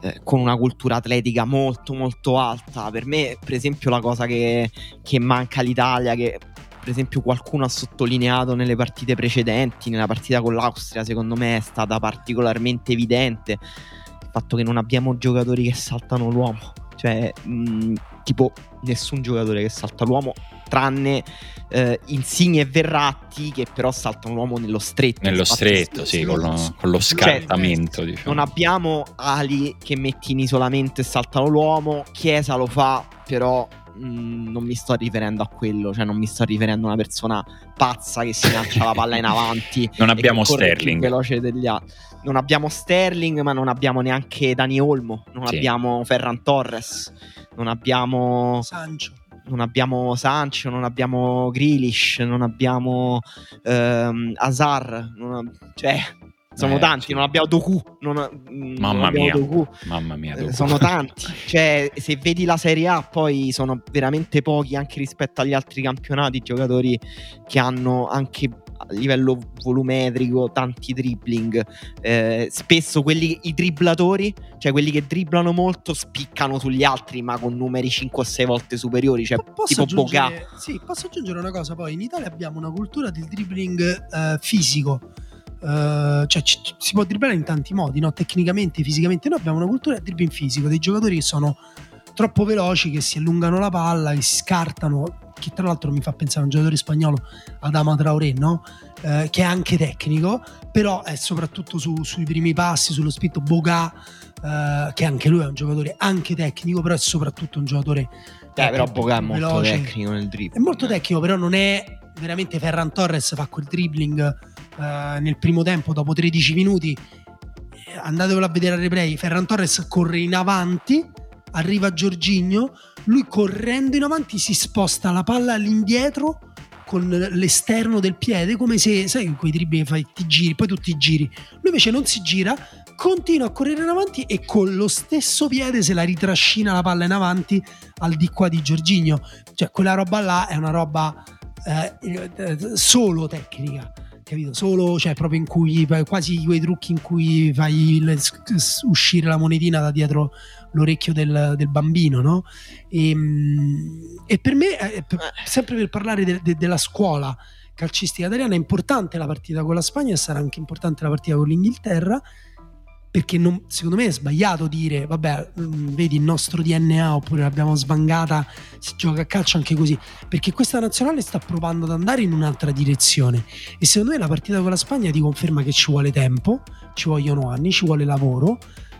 eh, con una cultura atletica molto molto alta. Per me, per esempio, la cosa che, che manca all'Italia, che per esempio qualcuno ha sottolineato nelle partite precedenti, nella partita con l'Austria, secondo me è stata particolarmente evidente il fatto che non abbiamo giocatori che saltano l'uomo cioè, mh, tipo, nessun giocatore che salta l'uomo, tranne eh, Insigne e Verratti, che però saltano l'uomo nello stretto. Nello stretto, sì, con lo, con lo scartamento. Cioè, diciamo. Non abbiamo ali che metti in isolamento e saltano l'uomo. Chiesa lo fa, però non mi sto riferendo a quello, cioè non mi sto riferendo a una persona pazza che si lancia la palla in avanti. Non abbiamo Sterling. veloce degli altri. Non abbiamo Sterling, ma non abbiamo neanche Dani Olmo, non sì. abbiamo Ferran Torres, non abbiamo Sancho. Non abbiamo Sancho, non abbiamo Grealish, non abbiamo ehm, Azar, non, cioè sono eh, tanti, sì. non abbiamo Doku. Non, Mamma, non mia. Doku. Mamma mia, Doku. Sono tanti. cioè, se vedi la Serie A, poi sono veramente pochi anche rispetto agli altri campionati. Giocatori che hanno anche a livello volumetrico tanti dribbling. Eh, spesso quelli, i dribblatori, cioè quelli che dribblano molto, spiccano sugli altri, ma con numeri 5 o 6 volte superiori. Cioè, posso tipo Boga. Sì, posso aggiungere una cosa. Poi in Italia abbiamo una cultura del dribbling eh, fisico Uh, cioè ci, si può dribblare in tanti modi, no? tecnicamente, fisicamente. Noi abbiamo una cultura del dribbling fisico, dei giocatori che sono troppo veloci, che si allungano la palla, che si scartano. Che tra l'altro mi fa pensare a un giocatore spagnolo, Adama Traoré, no? uh, che è anche tecnico, però è soprattutto su, sui primi passi, sullo spinto Boga, uh, che anche lui è un giocatore anche tecnico, però è soprattutto un giocatore. Eh, però Boga è molto veloce. tecnico nel dribbling. È molto tecnico, però non è veramente Ferran Torres fa quel dribbling eh, nel primo tempo dopo 13 minuti. Eh, Andatevelo a vedere al replay. Ferran Torres corre in avanti, arriva Giorginio, lui correndo in avanti si sposta la palla all'indietro con l'esterno del piede, come se, sai, quei dribbling fai, ti giri, poi tu ti giri. Lui invece non si gira, continua a correre in avanti e con lo stesso piede se la ritrascina la palla in avanti al di qua di Giorginio. Cioè, quella roba là è una roba eh, eh solo tecnica capito? Solo, cioè, proprio in cui quasi quei trucchi in cui fai le, uscire la monetina da dietro l'orecchio del, del bambino, no? E, ehm, e per me, eh, per, sempre per parlare de, de, della scuola calcistica italiana, è importante la partita con la Spagna e sarà anche importante la partita con l'Inghilterra perché non, secondo me è sbagliato dire vabbè mm, vedi il nostro DNA oppure l'abbiamo svangata si gioca a calcio anche così. Perché questa nazionale sta provando ad andare in un'altra direzione. E secondo me la partita con la Spagna ti conferma che ci vuole tempo ci vogliono anni ci vuole lavoro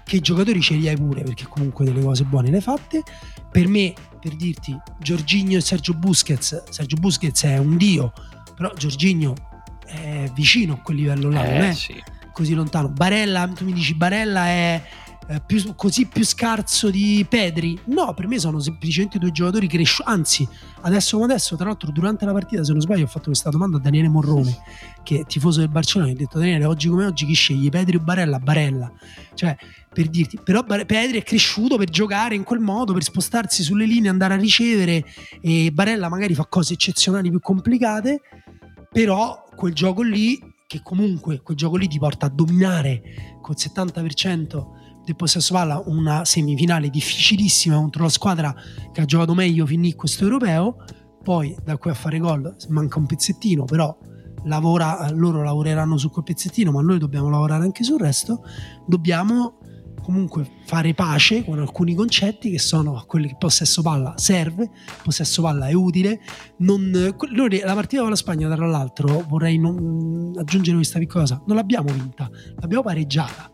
che i giocatori ce li hai pure perché comunque delle cose buone le hai fatte per me per dirti Giorginio e Sergio Busquets Sergio Busquets è un dio però Giorginio è vicino a quel livello là eh, non è sì così lontano. Barella, tu mi dici Barella è eh, più, così più scarso di Pedri? No, per me sono semplicemente due giocatori cresciuti. Anzi, adesso come adesso, tra l'altro, durante la partita, se non sbaglio, ho fatto questa domanda a Daniele Morrone, che è tifoso del Barcellona. Gli ho detto, Daniele, oggi come oggi chi scegli? Pedri o Barella? Barella. Cioè, per dirti, però Pedri è cresciuto per giocare in quel modo, per spostarsi sulle linee, andare a ricevere. E Barella magari fa cose eccezionali più complicate. Però quel gioco lì che comunque quel gioco lì ti porta a dominare col 70% del possesso palla una semifinale difficilissima contro la squadra che ha giocato meglio finì questo europeo poi da qui a fare gol manca un pezzettino però lavora, loro lavoreranno su quel pezzettino ma noi dobbiamo lavorare anche sul resto dobbiamo comunque fare pace con alcuni concetti che sono quelli che possesso palla serve, possesso palla è utile. Non, la partita con la Spagna, tra l'altro, vorrei non, aggiungere questa piccola cosa: non l'abbiamo vinta, l'abbiamo pareggiata.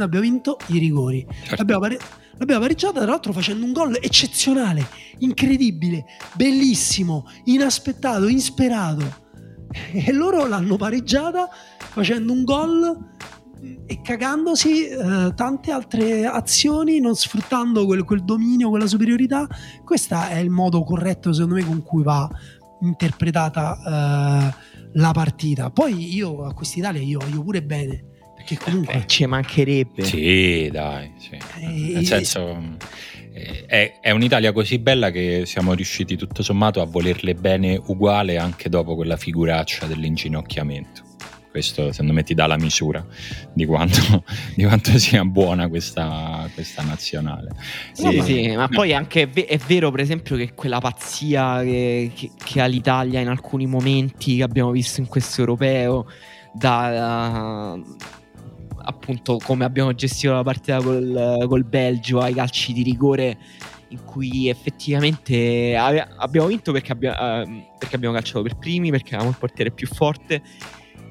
Noi abbiamo vinto i rigori. Certo. L'abbiamo, pare, l'abbiamo pareggiata, tra l'altro, facendo un gol eccezionale, incredibile, bellissimo, inaspettato, insperato. E loro l'hanno pareggiata facendo un gol e cagandosi eh, tante altre azioni, non sfruttando quel, quel, dominio, quella superiorità. Questo è il modo corretto, secondo me, con cui va interpretata eh, la partita. Poi io a quest'Italia io voglio pure bene. Perché comunque eh, ci mancherebbe. Sì, dai. Sì. Eh, Nel senso, eh, è, è, un'Italia così bella che siamo riusciti tutto sommato a volerle bene uguale anche dopo quella figuraccia dell'inginocchiamento questo secondo me ti dà la misura di quanto, di quanto sia buona questa, questa nazionale. Sì, e, sì, ma no. poi anche è, è, vero per esempio che quella pazzia che, che, che, ha l'Italia in alcuni momenti che abbiamo visto in questo europeo, da... Appunto come abbiamo gestito la partita col, col Belgio ai calci di rigore in cui effettivamente abbiamo vinto perché, abbia, uh, perché abbiamo calciato per primi, perché avevamo il portiere più forte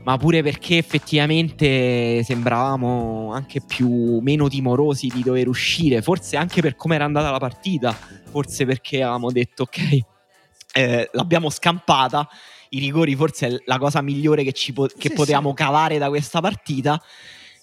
ma pure perché effettivamente sembravamo anche più meno timorosi di dover uscire, forse anche per come era andata la partita, forse perché avevamo detto ok, eh, l'abbiamo scampata, i rigori forse è la cosa migliore che, ci po- che sì, potevamo sì. cavare da questa partita.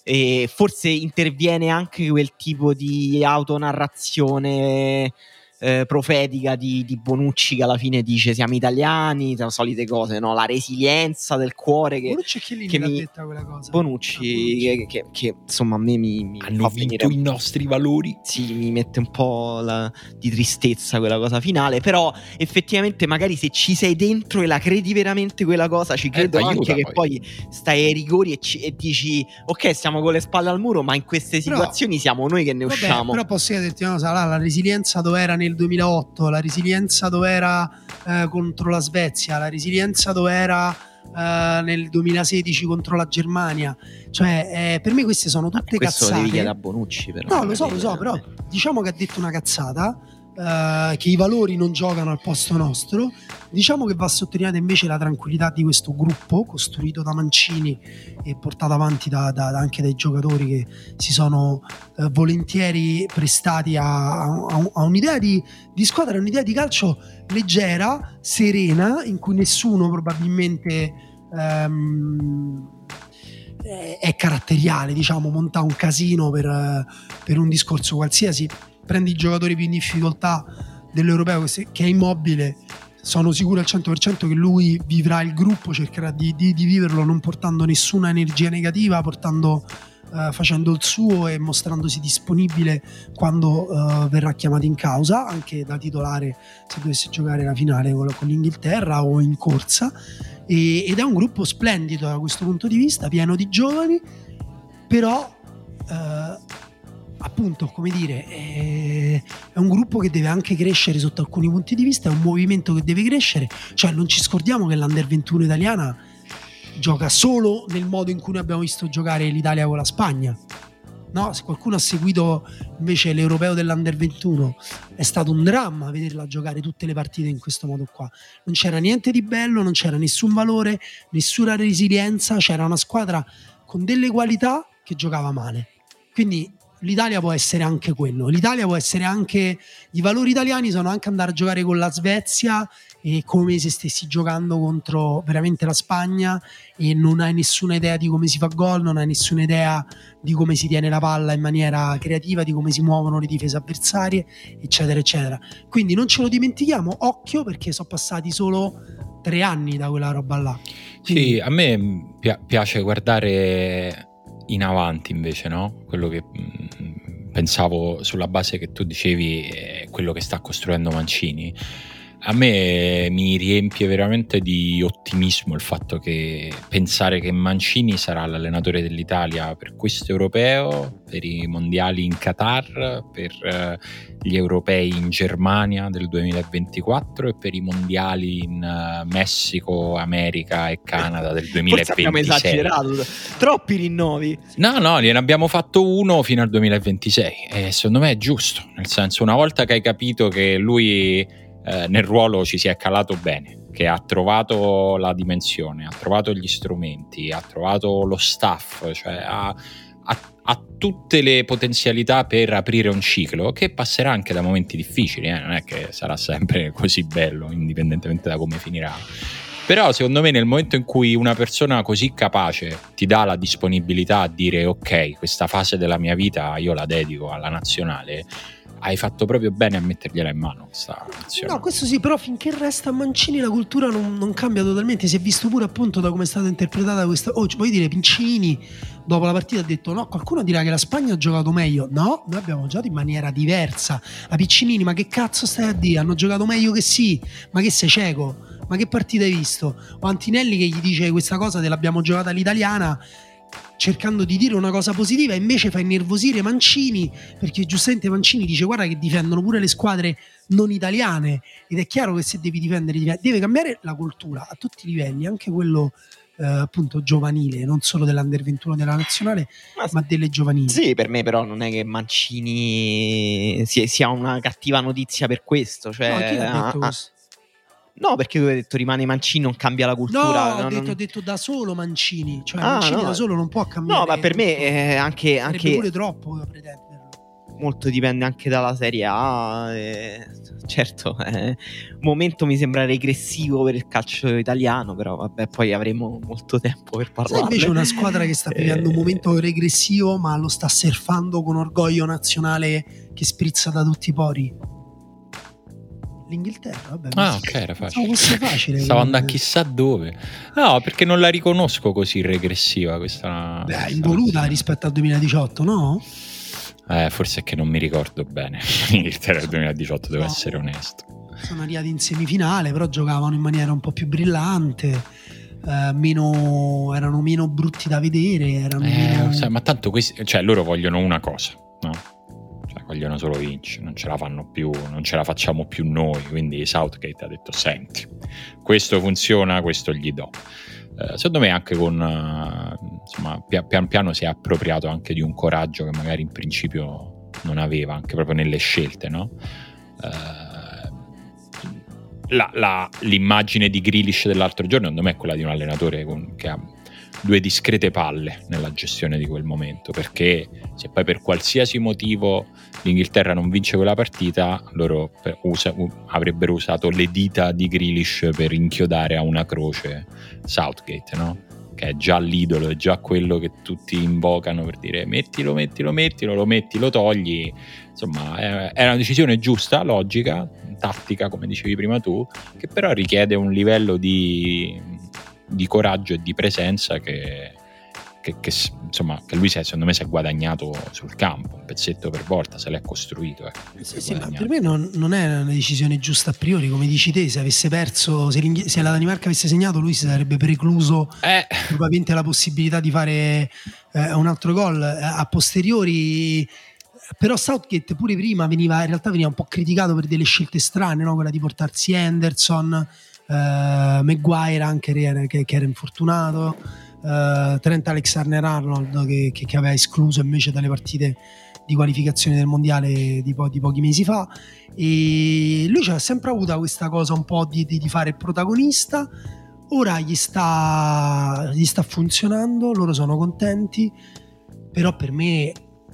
E forse interviene anche quel tipo di autonarrazione eh, profetica di, di, Bonucci che alla fine dice siamo italiani, sono solite cose, no? la resilienza del cuore che, Bonucci che, che mi... detta quella cosa? Bonucci, ah, Bonucci. Che, che, insomma a me mi, mi hanno vinto i nostri valori. Sì, mi mette un po' la, di tristezza quella cosa finale, però effettivamente magari se ci sei dentro e la credi veramente quella cosa, ci eh, credo eh, anche che poi. stai ai rigori e, ci, e, dici ok siamo con le spalle al muro, ma in queste situazioni però, siamo noi che ne vabbè, usciamo. Però posso dirti una cosa, la resilienza dove era nel nel 2008, la resilienza dove era eh, contro la Svezia, la resilienza dove era eh, nel 2016 contro la Germania. Cioè, eh, per me queste sono tutte Questo cazzate. Questo devi a Bonucci, però. No, lo so, lo so, però diciamo che ha detto una cazzata eh, che i valori non giocano al posto nostro. Diciamo che va sottolineata invece la tranquillità di questo gruppo costruito da Mancini e portato avanti da, da, anche dai giocatori che si sono eh, volentieri prestati a, a, a un'idea di, di, squadra, un'idea di calcio leggera, serena, in cui nessuno probabilmente ehm, è caratteriale, diciamo, monta un casino per, per un discorso qualsiasi prendi i giocatori più in difficoltà dell'europeo che è immobile sono sicuro al 100% che lui vivrà il gruppo, cercherà di, di, di viverlo non portando nessuna energia negativa, portando, uh, facendo il suo e mostrandosi disponibile quando uh, verrà chiamato in causa, anche da titolare se dovesse giocare la finale con, con l'Inghilterra o in corsa. E, ed è un gruppo splendido da questo punto di vista, pieno di giovani, però... Uh, appunto, come dire, è, è, un gruppo che deve anche crescere sotto alcuni punti di vista, è un movimento che deve crescere. Cioè, non ci scordiamo che l'Under 21 italiana gioca solo nel modo in cui noi abbiamo visto giocare l'Italia con la Spagna. No, se qualcuno ha seguito invece l'europeo dell'Under 21 è stato un dramma vederla giocare tutte le partite in questo modo qua. Non c'era niente di bello, non c'era nessun valore, nessuna resilienza, c'era una squadra con delle qualità che giocava male. Quindi l'Italia può essere anche quello. L'Italia può essere anche. I valori italiani sono anche andare a giocare con la Svezia e come se stessi giocando contro veramente la Spagna e non hai nessuna idea di come si fa gol, non hai nessuna idea di come si tiene la palla in maniera creativa, di come si muovono le difese avversarie, eccetera, eccetera. Quindi non ce lo dimentichiamo, occhio perché sono passati solo tre anni da quella roba là. Quindi... Sì, a me pi- piace guardare in avanti invece, no? Quello che mm, pensavo sulla base che tu dicevi è quello che sta costruendo Mancini a me mi riempie veramente di ottimismo il fatto che pensare che Mancini sarà l'allenatore dell'Italia per questo europeo, per i mondiali in Qatar, per eh, gli europei in Germania del 2024 e per i mondiali in uh, Messico, America e Canada del 2026. abbiamo esagerato, troppi rinnovi. No, no, gliene abbiamo fatto uno fino al 2026 e secondo me è giusto, nel senso una volta che hai capito che lui eh, nel ruolo ci si è calato bene, che ha trovato la dimensione, ha trovato gli strumenti, ha trovato lo staff, cioè ha, ha, ha tutte le potenzialità per aprire un ciclo che passerà anche da momenti difficili, eh? non è che sarà sempre così bello, indipendentemente da come finirà. Però secondo me nel momento in cui una persona così capace ti dà la disponibilità a dire ok, questa fase della mia vita io la dedico alla nazionale, hai fatto proprio bene a mettergliela in mano questa azione. No, questo sì, però finché resta Mancini la cultura non, non cambia totalmente. Si è visto pure appunto da come è stata interpretata questa... Oh, vuoi dire, Pincini dopo la partita ha detto no, qualcuno dirà che la Spagna ha giocato meglio. No, noi abbiamo giocato in maniera diversa. A Piccinini, ma che cazzo stai a dire? Hanno giocato meglio che sì. Ma che sei cieco? Ma che partita hai visto? O Antinelli che gli dice questa cosa dell'abbiamo giocata all'italiana cercando di dire una cosa positiva e invece fa innervosire Mancini perché giustamente Mancini dice guarda che difendono pure le squadre non italiane. Ed è chiaro che se devi difendere deve cambiare la cultura a tutti i livelli anche quello eh, appunto giovanile non solo dell'Under 21 della nazionale ma, ma, delle giovanili. Sì per me però non è che Mancini sia, una cattiva notizia per questo cioè, no, No, perché tu hai detto rimane Mancini, non cambia la cultura. No, ho, detto, non... ho detto, da solo Mancini. Cioè, ah, Mancini no. da solo non può cambiare. No, ma per me è anche. anche... pure troppo pretenderlo. Molto dipende anche dalla Serie A. E... Certo, eh, un momento mi sembra regressivo per il calcio italiano, però vabbè, poi avremo molto tempo per parlare. invece una squadra che sta vivendo un eh. momento regressivo, ma lo sta surfando con orgoglio nazionale che sprizza da tutti i pori l'Inghilterra. Vabbè, ah, ok, era facile. Fosse facile Stavo andando chissà dove. No, perché non la riconosco così regressiva questa. Beh, involuta rispetto al 2018, no? Eh, forse è che non mi ricordo bene. L'Inghilterra del 2018, devo no. essere onesto. Sono arrivati in semifinale, però giocavano in maniera un po' più brillante. Eh, meno, erano meno brutti da vedere. Erano eh, meno... sai, ma tanto questi, cioè, loro vogliono una cosa, no? Vogliono solo vincere, non ce la fanno più, non ce la facciamo più noi. Quindi Southgate ha detto: Senti, questo funziona, questo gli do. Eh, secondo me, anche con uh, insomma, pian piano si è appropriato anche di un coraggio che magari in principio non aveva, anche proprio nelle scelte, no? eh, la, la, l'immagine di Grealish dell'altro giorno, secondo me, è quella di un allenatore con, che ha due discrete palle nella gestione di quel momento, perché se poi per qualsiasi motivo l'Inghilterra non vince quella partita, loro usa, avrebbero usato le dita di Grealish per inchiodare a una croce Southgate, no? che è già l'idolo, è già quello che tutti invocano per dire mettilo, mettilo, mettilo, lo metti, lo togli. Insomma, è, una decisione giusta, logica, tattica, come dicevi prima tu, che però richiede un livello di, di coraggio e di presenza che, che, che, insomma, che lui si è, secondo me si è guadagnato sul campo, un pezzetto per volta, se l'è costruito. Ecco, sì, sì, ma per me non, non, è una decisione giusta a priori, come dici te, se avesse perso, se, se la Danimarca avesse segnato, lui si sarebbe precluso eh. probabilmente la possibilità di fare eh, un altro gol eh, a posteriori però Southgate pure prima veniva in realtà veniva un po' criticato per delle scelte strane no? quella di portarsi Henderson eh, Maguire anche che, che era infortunato. Uh, Trent Alexander-Arnold che, che, che, aveva escluso invece dalle partite di qualificazione del mondiale di, po- di pochi mesi fa. E lui ha sempre avuto questa cosa un po' di, di, di fare il protagonista. Ora gli sta, gli sta funzionando loro sono contenti però per me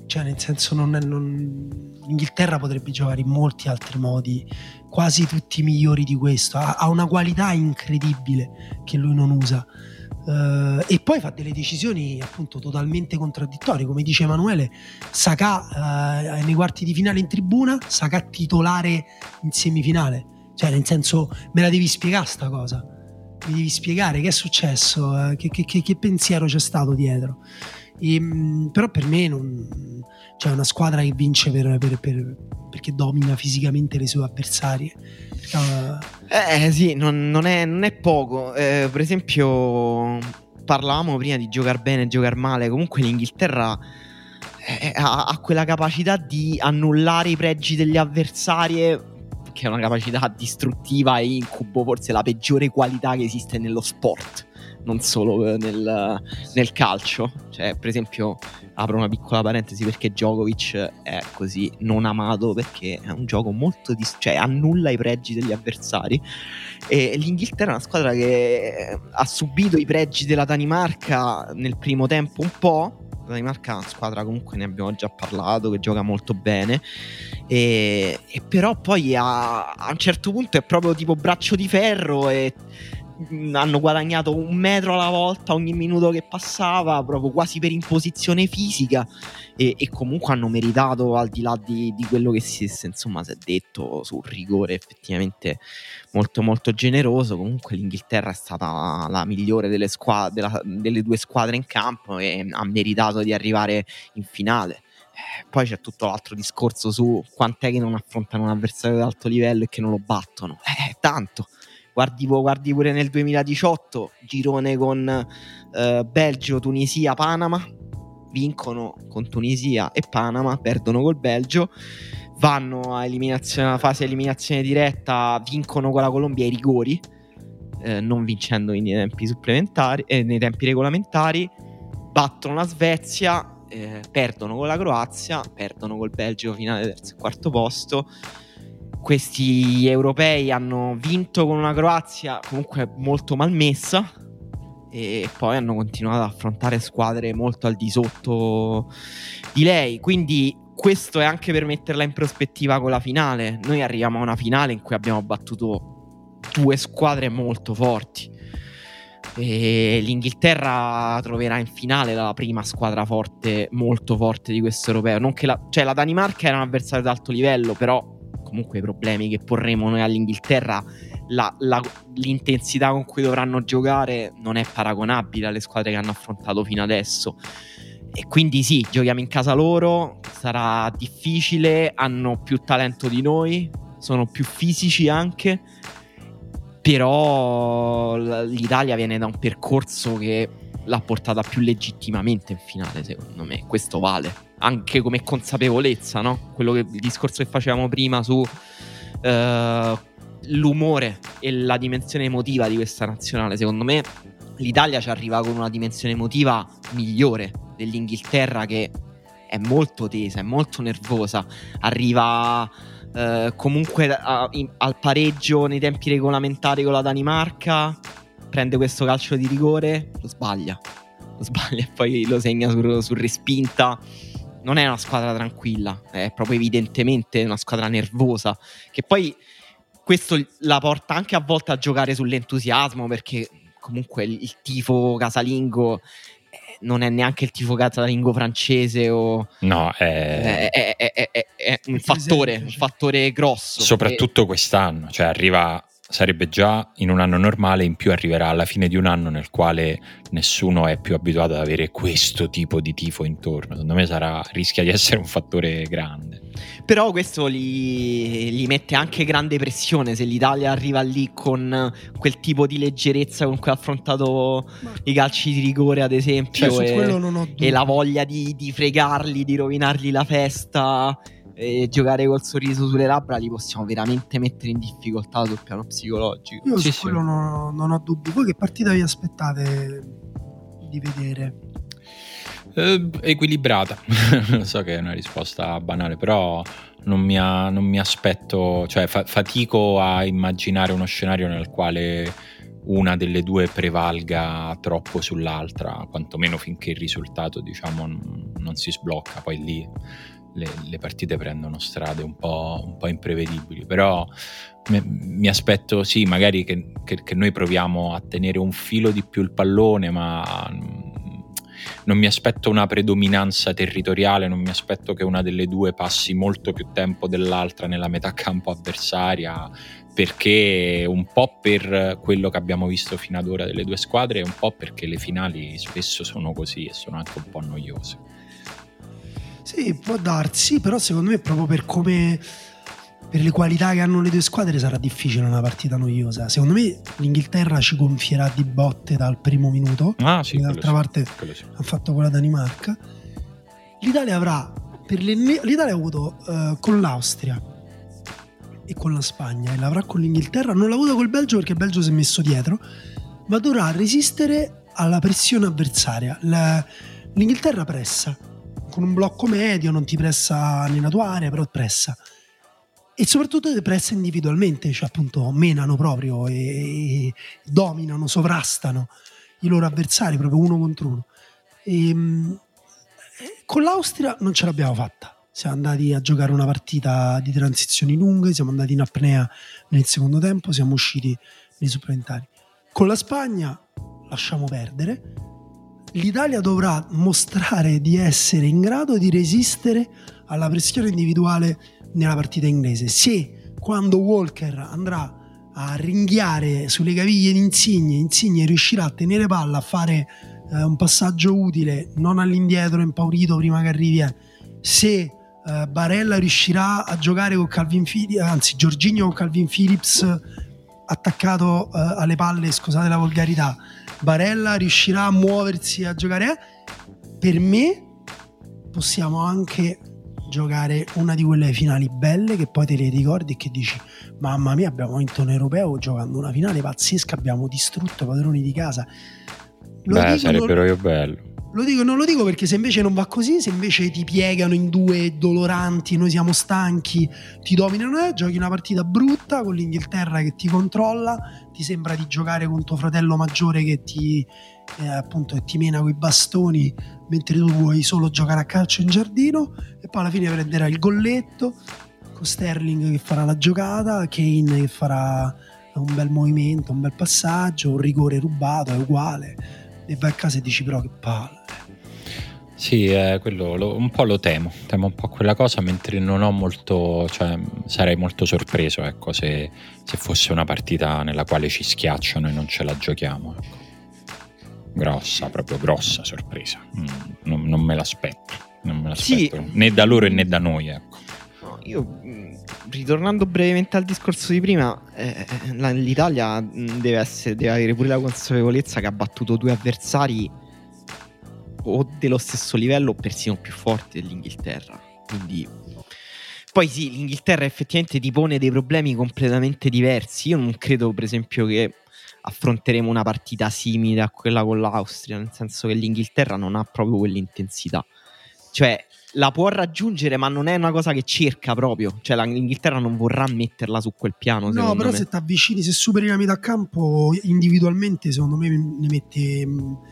cioè nel senso non, non l'Inghilterra potrebbe giocare in molti altri modi quasi tutti migliori di questo. Ha, ha una qualità incredibile che lui non usa. Uh, e poi fa delle decisioni appunto totalmente contraddittorie. Come dice Emanuele Saka uh, nei quarti di finale in tribuna Saka titolare in semifinale. Cioè nel senso me la devi spiegare sta cosa. Mi devi spiegare che è successo che, che, che, che, pensiero c'è stato dietro e, mh, però per me non, cioè una squadra che vince per, per, per, perché domina fisicamente le sue avversarie. Eh, eh sì, non, non, è, non è, poco. Eh, per esempio, parlavamo prima di giocare bene e giocare male. Comunque l'Inghilterra eh, ha, ha, quella capacità di annullare i pregi degli avversari che è una capacità distruttiva e incubo, forse la peggiore qualità che esiste nello sport non solo eh, nel, nel, calcio. Cioè, per esempio, apro una piccola parentesi perché Djokovic è così non amato perché è un gioco molto dis- cioè annulla i pregi degli avversari. E l'Inghilterra è una squadra che ha subito i pregi della Danimarca nel primo tempo un po'. La Danimarca è una squadra comunque ne abbiamo già parlato, che gioca molto bene. E, e però poi a, a un certo punto è proprio tipo braccio di ferro e hanno guadagnato un metro alla volta ogni minuto che passava, proprio quasi per imposizione fisica. E, e comunque hanno meritato, al di là di, di quello che si, insomma, si è detto sul rigore, effettivamente molto, molto generoso. Comunque, l'Inghilterra è stata la migliore delle, squadre, della, delle due squadre in campo e ha meritato di arrivare in finale. Eh, poi c'è tutto l'altro discorso su quant'è che non affrontano un avversario di alto livello e che non lo battono. Eh, tanto guardi, guardi pure nel 2018, girone con eh, Belgio, Tunisia, Panama, vincono con Tunisia e Panama, perdono col Belgio, vanno a alla fase eliminazione diretta, vincono con la Colombia ai rigori, eh, non vincendo nei tempi supplementari, eh, nei tempi regolamentari, battono la Svezia, eh, perdono con la Croazia, perdono col Belgio finale terzo e quarto posto questi europei hanno vinto con una Croazia comunque molto malmessa e poi hanno continuato ad affrontare squadre molto al di sotto di lei. Quindi questo è anche per metterla in prospettiva con la finale. Noi arriviamo a una finale in cui abbiamo battuto due squadre molto forti. E l'Inghilterra troverà in finale la prima squadra forte, molto forte di questo europeo. Non che la, cioè la Danimarca era un avversario d'alto livello, però comunque i problemi che porremo noi all'Inghilterra, la, la, l'intensità con cui dovranno giocare non è paragonabile alle squadre che hanno affrontato fino adesso. E quindi sì, giochiamo in casa loro, sarà difficile, hanno più talento di noi, sono più fisici anche, però l'Italia viene da un percorso che l'ha portata più legittimamente in finale, secondo me. Questo vale anche come consapevolezza, no? Quello che, il discorso che facevamo prima su uh, l'umore e la dimensione emotiva di questa nazionale. Secondo me l'Italia ci arriva con una dimensione emotiva migliore dell'Inghilterra che è molto tesa, è molto nervosa. Arriva eh, comunque a, in, al pareggio nei tempi regolamentari con la Danimarca, prende questo calcio di rigore, lo sbaglia. Lo sbaglia e poi lo segna su, su respinta non è una squadra tranquilla, è proprio evidentemente una squadra nervosa, che poi questo la porta anche a volte a giocare sull'entusiasmo, perché comunque il, il tifo casalingo eh, non è neanche il tifo casalingo francese o no, è, è, è, è un fattore, un fattore grosso. Soprattutto e... quest'anno, cioè arriva sarebbe già in un anno normale, in più arriverà alla fine di un anno nel quale nessuno è più abituato ad avere questo tipo di tifo intorno. Secondo me sarà, rischia di essere un fattore grande. Però questo gli, gli, mette anche grande pressione se l'Italia arriva lì con quel tipo di leggerezza con cui ha affrontato Ma... i calci di rigore, ad esempio, cioè, e, e, la voglia di, di fregarli, di rovinargli la festa e giocare col sorriso sulle labbra li possiamo veramente mettere in difficoltà sul piano psicologico. Io sì, su quello non, non, ho dubbi. Voi che partita vi aspettate di vedere? Eh, equilibrata, so che è una risposta banale, però non mi, ha, non mi aspetto, cioè fa, fatico a immaginare uno scenario nel quale una delle due prevalga troppo sull'altra, quantomeno finché il risultato diciamo non, non si sblocca, poi lì le, le partite prendono strade un po', un po imprevedibili, però mi, mi aspetto sì, magari che, che, che, noi proviamo a tenere un filo di più il pallone, ma non mi aspetto una predominanza territoriale, non mi aspetto che una delle due passi molto più tempo dell'altra nella metà campo avversaria, perché un po' per quello che abbiamo visto fino ad ora delle due squadre e un po' perché le finali spesso sono così e sono anche un po' noiose. Sì, può darsi, però secondo me proprio per come per le qualità che hanno le due squadre sarà difficile una partita noiosa. Secondo me l'Inghilterra ci gonfierà di botte dal primo minuto. Ah, sì, d'altra sì, parte sì. ha fatto con la Danimarca. L'Italia avrà per le, l'Italia ha avuto uh, con l'Austria e con la Spagna e l'avrà con l'Inghilterra. Non l'ha avuto col Belgio perché il Belgio si è messo dietro, ma dovrà resistere alla pressione avversaria. La, L'Inghilterra pressa con un blocco medio, non ti pressa nella tua area, però pressa. E soprattutto ti pressa individualmente, cioè appunto menano proprio e, e dominano, sovrastano i loro avversari proprio uno contro uno. E, ehm, con l'Austria non ce l'abbiamo fatta. Siamo andati a giocare una partita di transizioni lunghe, siamo andati in apnea nel secondo tempo, siamo usciti nei supplementari. Con la Spagna lasciamo perdere, l'Italia dovrà mostrare di essere in grado di resistere alla pressione individuale nella partita inglese. Se quando Walker andrà a ringhiare sulle caviglie di Insigne, Insigne riuscirà a tenere palla, a fare eh, un passaggio utile, non all'indietro, impaurito prima che arrivi, eh. se eh, Barella riuscirà a giocare con Calvin Phillips, anzi Giorginio con Calvin Phillips attaccato eh, alle palle, scusate la volgarità, Barella riuscirà a muoversi a giocare, per me possiamo anche giocare una di quelle finali belle che poi te le ricordi e che dici mamma mia abbiamo vinto un europeo giocando una finale pazzesca abbiamo distrutto padroni di casa. Lo Beh, sarebbero io bello lo dico, non lo dico perché se invece non va così, se invece ti piegano in due doloranti, noi siamo stanchi, ti dominano, eh, giochi una partita brutta con l'Inghilterra che ti controlla, ti sembra di giocare con tuo fratello maggiore che ti, eh, appunto, ti mena coi bastoni mentre tu vuoi solo giocare a calcio in giardino e poi alla fine prenderai il golletto con Sterling che farà la giocata, Kane che farà un bel movimento, un bel passaggio, un rigore rubato è uguale e vai a casa e dici però che palle sì, eh, quello lo, un po' lo temo, temo un po' quella cosa, mentre non ho molto, cioè sarei molto sorpreso, ecco, se, se fosse una partita nella quale ci schiacciano e non ce la giochiamo. Ecco. Grossa, proprio grossa sorpresa. Mm, non, non, me l'aspetto, non me l'aspetto sì. né da loro né da noi, ecco. No, io mm, ritornando brevemente al discorso di prima, eh, eh l'Italia mm, deve, essere, deve avere pure la consapevolezza che ha battuto due avversari o dello stesso livello o persino più forti dell'Inghilterra. Quindi poi sì, l'Inghilterra effettivamente ti pone dei problemi completamente diversi. Io non credo, per esempio, che affronteremo una partita simile a quella con l'Austria, nel senso che l'Inghilterra non ha proprio quell'intensità. cioè la può raggiungere, ma non è una cosa che cerca proprio. Cioè, l'Inghilterra non vorrà metterla su quel piano. No, però me. se ti avvicini, se superi la metà campo individualmente, secondo me ne mette.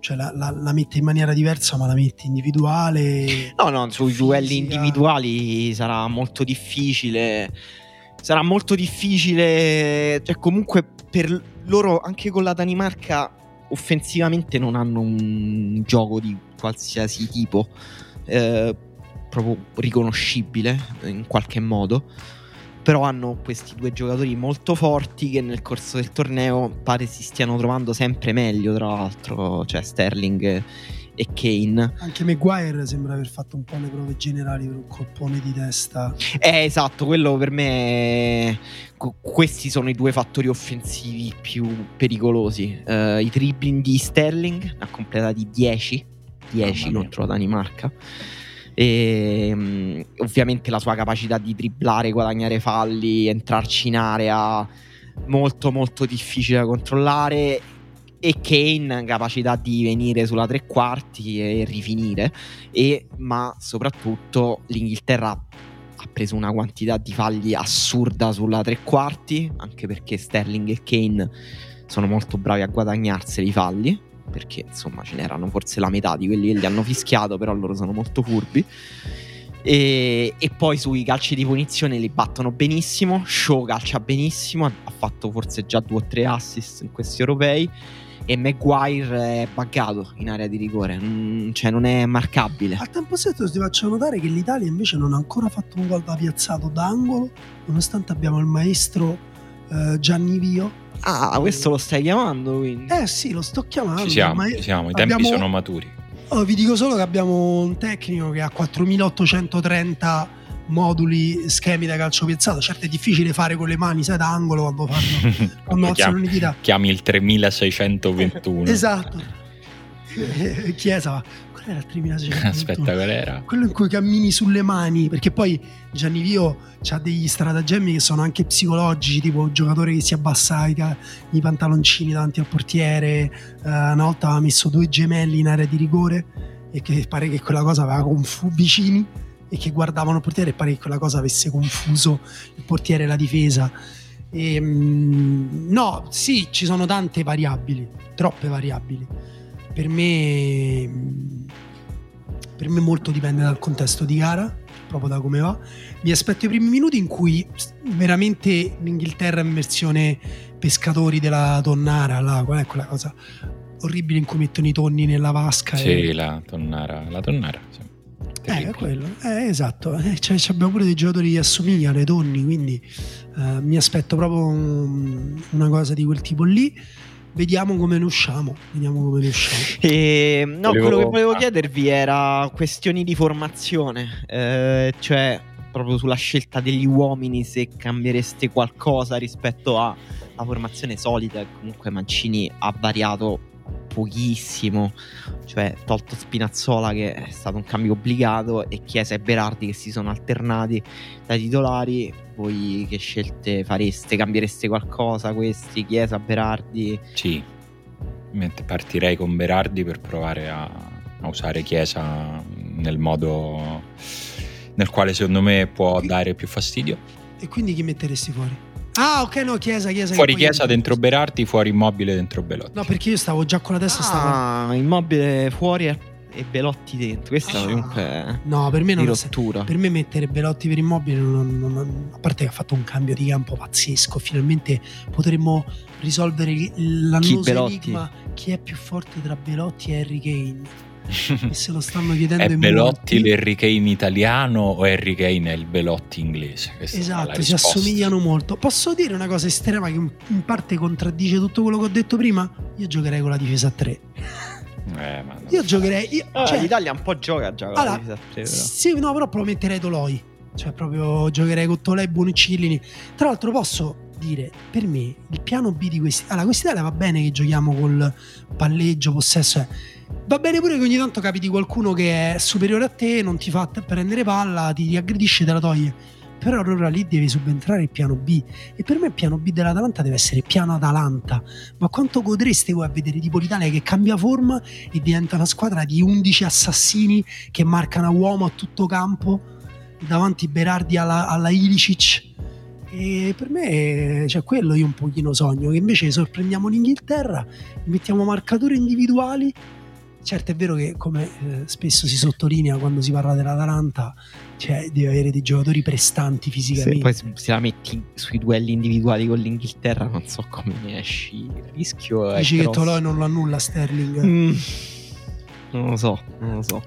Cioè la, la, la, mette in maniera diversa, ma la mette individuale. No, no, sui duelli individuali sarà molto difficile. Sarà molto difficile. Cioè, comunque, per loro, anche con la Danimarca, offensivamente non hanno un gioco di qualsiasi tipo eh, proprio riconoscibile in qualche modo. Però hanno questi due giocatori molto forti che nel corso del torneo pare si stiano trovando sempre meglio, tra l'altro, cioè Sterling e Kane. Anche Maguire sembra aver fatto un po' le prove generali per un colpone di testa. Eh, esatto, quello per me. Questi sono i due fattori offensivi più pericolosi. Uh, I dribbling di Sterling, ne ha completati 10 10 contro la Danimarca. E um, ovviamente la sua capacità di dribblare, guadagnare falli, entrarci in area molto molto difficile da controllare. E Kane capacità di venire sulla tre quarti e rifinire. E, ma soprattutto l'Inghilterra ha preso una quantità di falli assurda sulla tre quarti anche perché Sterling e Kane sono molto bravi a guadagnarseli i falli perché insomma ce n'erano forse la metà di quelli che gli hanno fischiato, però loro sono molto furbi. E, e, poi sui calci di punizione li battono benissimo. Show calcia benissimo, ha fatto forse già due o tre assist in questi europei. E Maguire è buggato in area di rigore, cioè non è marcabile. Al tempo stesso ti faccio notare che l'Italia invece non ha ancora fatto un gol da piazzato d'angolo, nonostante abbiamo il maestro eh, Gianni Vio Ah, questo lo stai chiamando quindi? Eh sì, lo sto chiamando. Ci siamo, ci siamo. i tempi abbiamo... sono maturi. Oh, vi dico solo che abbiamo un tecnico che ha 4830 moduli, schemi da calcio piazzato. Certo è difficile fare con le mani, sai, da angolo quando fanno quando alzano l'unità. Chiami il 3621. esatto. Chiesa, qual era il 3621? Aspetta, qual era? Quello in cui cammini sulle mani, perché poi Gianni Vio ha degli stratagemmi che sono anche psicologici, tipo un giocatore che si abbassa i, i pantaloncini davanti al portiere, uh, una volta aveva messo due gemelli in area di rigore e che pare che quella cosa aveva confuso vicini e che guardavano il portiere e pare che quella cosa avesse confuso il portiere e la difesa. E, um, no, sì, ci sono tante variabili, troppe variabili per me, per me molto dipende dal contesto di gara, proprio da come va. Mi aspetto i primi minuti in cui veramente l'Inghilterra è in versione pescatori della tonnara, là, qual è quella cosa orribile in cui mettono i tonni nella vasca. Sì, e... la tonnara, la tonnara, sì. Eh, è quello, eh, esatto. Eh, cioè, abbiamo pure dei giocatori che assomigliano ai tonni, quindi eh, mi aspetto proprio un, una cosa di quel tipo lì vediamo come ne usciamo. Vediamo come ne usciamo. E, no, volevo... quello che volevo chiedervi era questioni di formazione, eh, cioè proprio sulla scelta degli uomini, se cambiereste qualcosa rispetto alla formazione solita. Comunque Mancini ha variato pochissimo, cioè tolto Spinazzola che è stato un cambio obbligato e Chiesa e Berardi che si sono alternati da titolari. Voi che scelte fareste? Cambiereste qualcosa questi? Chiesa, Berardi? Sì, partirei con Berardi per provare a, a usare Chiesa nel modo nel quale secondo me può dare più fastidio. E quindi chi metteresti fuori? Ah, ok, no, Chiesa, Chiesa. Fuori Chiesa dentro Berardi, fuori Immobile dentro Belotti. No, perché io stavo già con la testa. Ah, stavo... Immobile fuori e, e Belotti dentro. Questa ah, comunque No, per me non rottura. Per me mettere Belotti per Immobile, non, non, non, a parte che ha fatto un cambio di campo pazzesco, finalmente potremmo risolvere l'annoso enigma chi è più forte tra Belotti e Harry Kane e se lo stanno chiedendo è Belotti l'Harry Kane italiano o Harry Kane è il Belotti inglese? Questa esatto, si assomigliano molto. Posso dire una cosa estrema che in parte contraddice tutto quello che ho detto prima? Io giocherei con la difesa a 3. Eh, io giocherei. Io, ah, cioè, L'Italia un po' gioca già con allora, la difesa a 3. Però. Sì, no, però proprio metterei Toloi. Cioè, proprio giocherei con Toloi, Bonicillini. Tra l'altro, posso dire per me il piano B di questi. Allora, questa Italia va bene che giochiamo col palleggio, possesso. Eh Va bene pure che ogni tanto capiti qualcuno che è superiore a te, non ti fa prendere palla, ti aggredisce e te la toglie. però allora lì deve subentrare il piano B. E per me il piano B dell'Atalanta deve essere piano Atalanta. Ma quanto godreste voi a vedere tipo l'Italia che cambia forma e diventa una squadra di 11 assassini che marcano a uomo a tutto campo davanti Berardi alla, alla Ilicic? E per me cioè, quello io un pochino sogno. Che invece sorprendiamo l'Inghilterra mettiamo marcatori individuali certo è vero che come eh, spesso si sottolinea quando si parla dell'Atalanta cioè deve avere dei giocatori prestanti fisicamente. se poi se la metti sui duelli individuali con l'Inghilterra non so come ne esci il rischio dici è che Toloi non lo annulla Sterling. Mm, non lo so non lo so.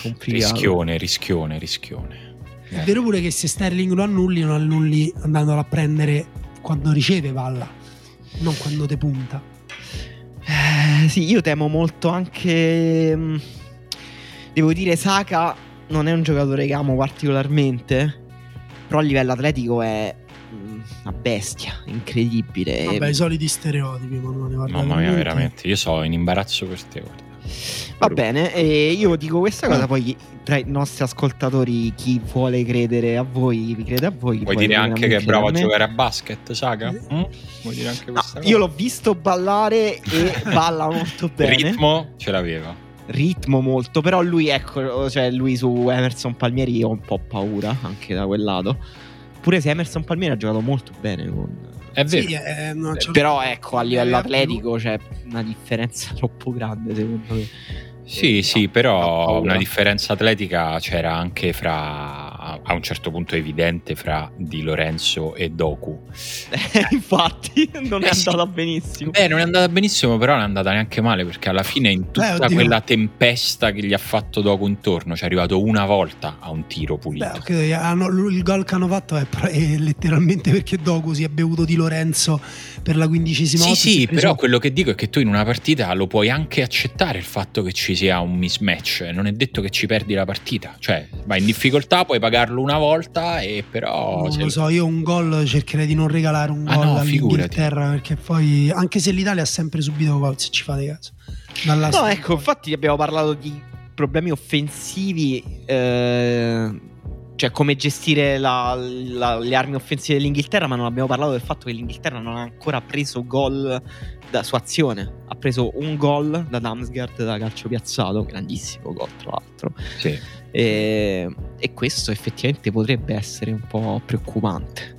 Complicato. Rischione rischione rischione. È vero pure che se Sterling lo annulli non annulli andandolo a prendere quando riceve palla non quando te punta eh, sì, io temo molto anche. mm, Devo dire, Saka non è un giocatore che amo particolarmente. Però a livello atletico è mm, una bestia, incredibile. vabbè i soliti stereotipi Emanuele guarda, mamma mia veramente io so in imbarazzo per te guarda Va bene, e io dico questa cosa, Ah. poi tra i nostri ascoltatori chi vuole credere a voi, vi crede a voi. vuoi dire anche che è bravo a giocare a basket Saga? Mm? vuoi dire anche No, questa cosa? io l'ho visto ballare e balla molto bene. ritmo ce l'aveva ritmo molto, però lui, ecco, cioè lui su Emerson Palmieri ho un po' paura anche da quel lato. Pure se Emerson Palmieri ha giocato molto bene con... è vero. Sì, eh, c'è- Però ecco, a livello atletico c'è una differenza troppo grande secondo me. Sì, Eh, sì, no, però una differenza atletica c'era anche fra, a un certo punto evidente, fra Di Lorenzo e Doku. Infatti non è Eh, sì. andata benissimo. Beh, non è andata benissimo, però non è andata neanche male perché alla fine in tutta oddio. quella tempesta che gli ha fatto Doku intorno, ci è arrivato una volta a un tiro pulito. Beh, che hanno- il gol che hanno fatto è, è letteralmente perché Doku si è bevuto di Lorenzo per la quindicesima Sì, volta. sì, è preso- però quello che dico è che tu in una partita lo puoi anche accettare il fatto che ci sia un mismatch, non è detto che ci perdi la partita, cioè vai in difficoltà, puoi pagarlo una volta e però... Non se- lo so, io un gol cercherei di non regalare un Ah, gol no, all'Inghilterra perché poi, anche se l'Italia ha sempre subito gol, se ci fate caso. Dalla No, ecco, infatti abbiamo parlato di problemi offensivi, eh, cioè come gestire la- la- le armi offensive dell'Inghilterra, ma non abbiamo parlato del fatto che l'Inghilterra non ha ancora preso gol da, su azione. Ha preso un gol da Damsgaard da calcio piazzato, grandissimo gol tra l'altro. sì. E, e questo effettivamente potrebbe essere un po' preoccupante.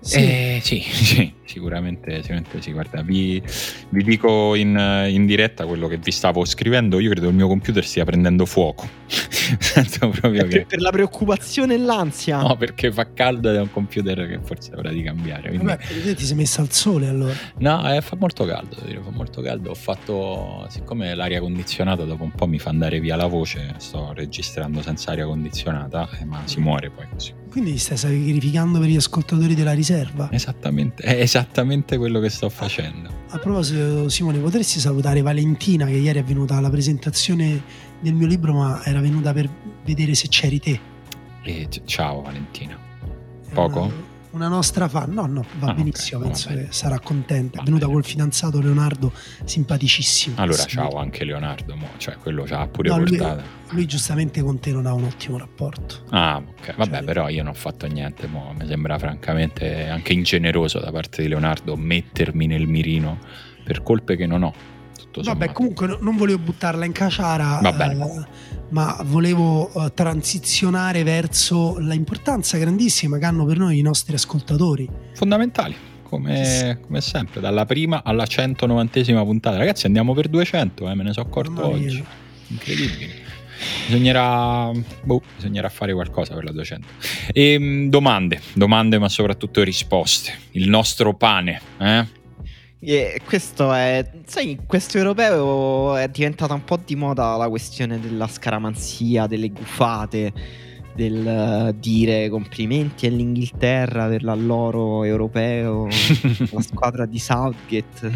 Sì. Eh, sì, sì, sicuramente, sicuramente sì. Guarda, vi, vi dico in, in diretta quello che vi stavo scrivendo. Io credo il mio computer stia prendendo fuoco. Sento proprio che. per la preoccupazione e l'ansia. No, perché fa caldo ed è un computer che forse avrà di cambiare. quindi- Vabbè, ti sei messa al sole allora. No, eh, fa molto caldo, dire, fa molto caldo. Ho fatto, siccome l'aria condizionata dopo un po' mi fa andare via la voce, sto registrando senza aria condizionata, eh, ma si muore poi così. Quindi stai sacrificando per gli ascoltatori della riserva. Esattamente, è esattamente quello che sto facendo. A proposito, Simone, potresti salutare Valentina che ieri è venuta alla presentazione del mio libro, ma era venuta per vedere se c'eri te. E c- ciao Valentina. Poco? Una, una nostra fan. No, no, va Ah, benissimo, va penso bene. che sarà contenta. È venuta col fidanzato Leonardo, simpaticissimo. Allora, ciao anche Leonardo, mo, cioè quello ci ha pure No, lui- portato. Lui giustamente con te non ha un ottimo rapporto. Ah, ok, vabbè, Cioè- però io non ho fatto niente, mo, mi sembra francamente anche ingeneroso da parte di Leonardo mettermi nel mirino per colpe che non ho. Tutto Vabbè, sommato. comunque no- non volevo buttarla in caciara, eh, ma volevo eh, transizionare verso l'importanza grandissima che hanno per noi i nostri ascoltatori. fondamentali come, come sempre dalla prima alla 190esima puntata. Ragazzi andiamo per 200 eh, me ne sono accorto oggi. Incredibile. Bisognerà boh, bisognerà fare qualcosa per la 200 Ehm, domande domande ma soprattutto risposte. Il nostro pane eh? E questo è, sai, questo europeo è diventata un po' di moda la questione della scaramanzia, delle gufate, del eh, dire complimenti all'Inghilterra per l'alloro europeo, la squadra di Southgate.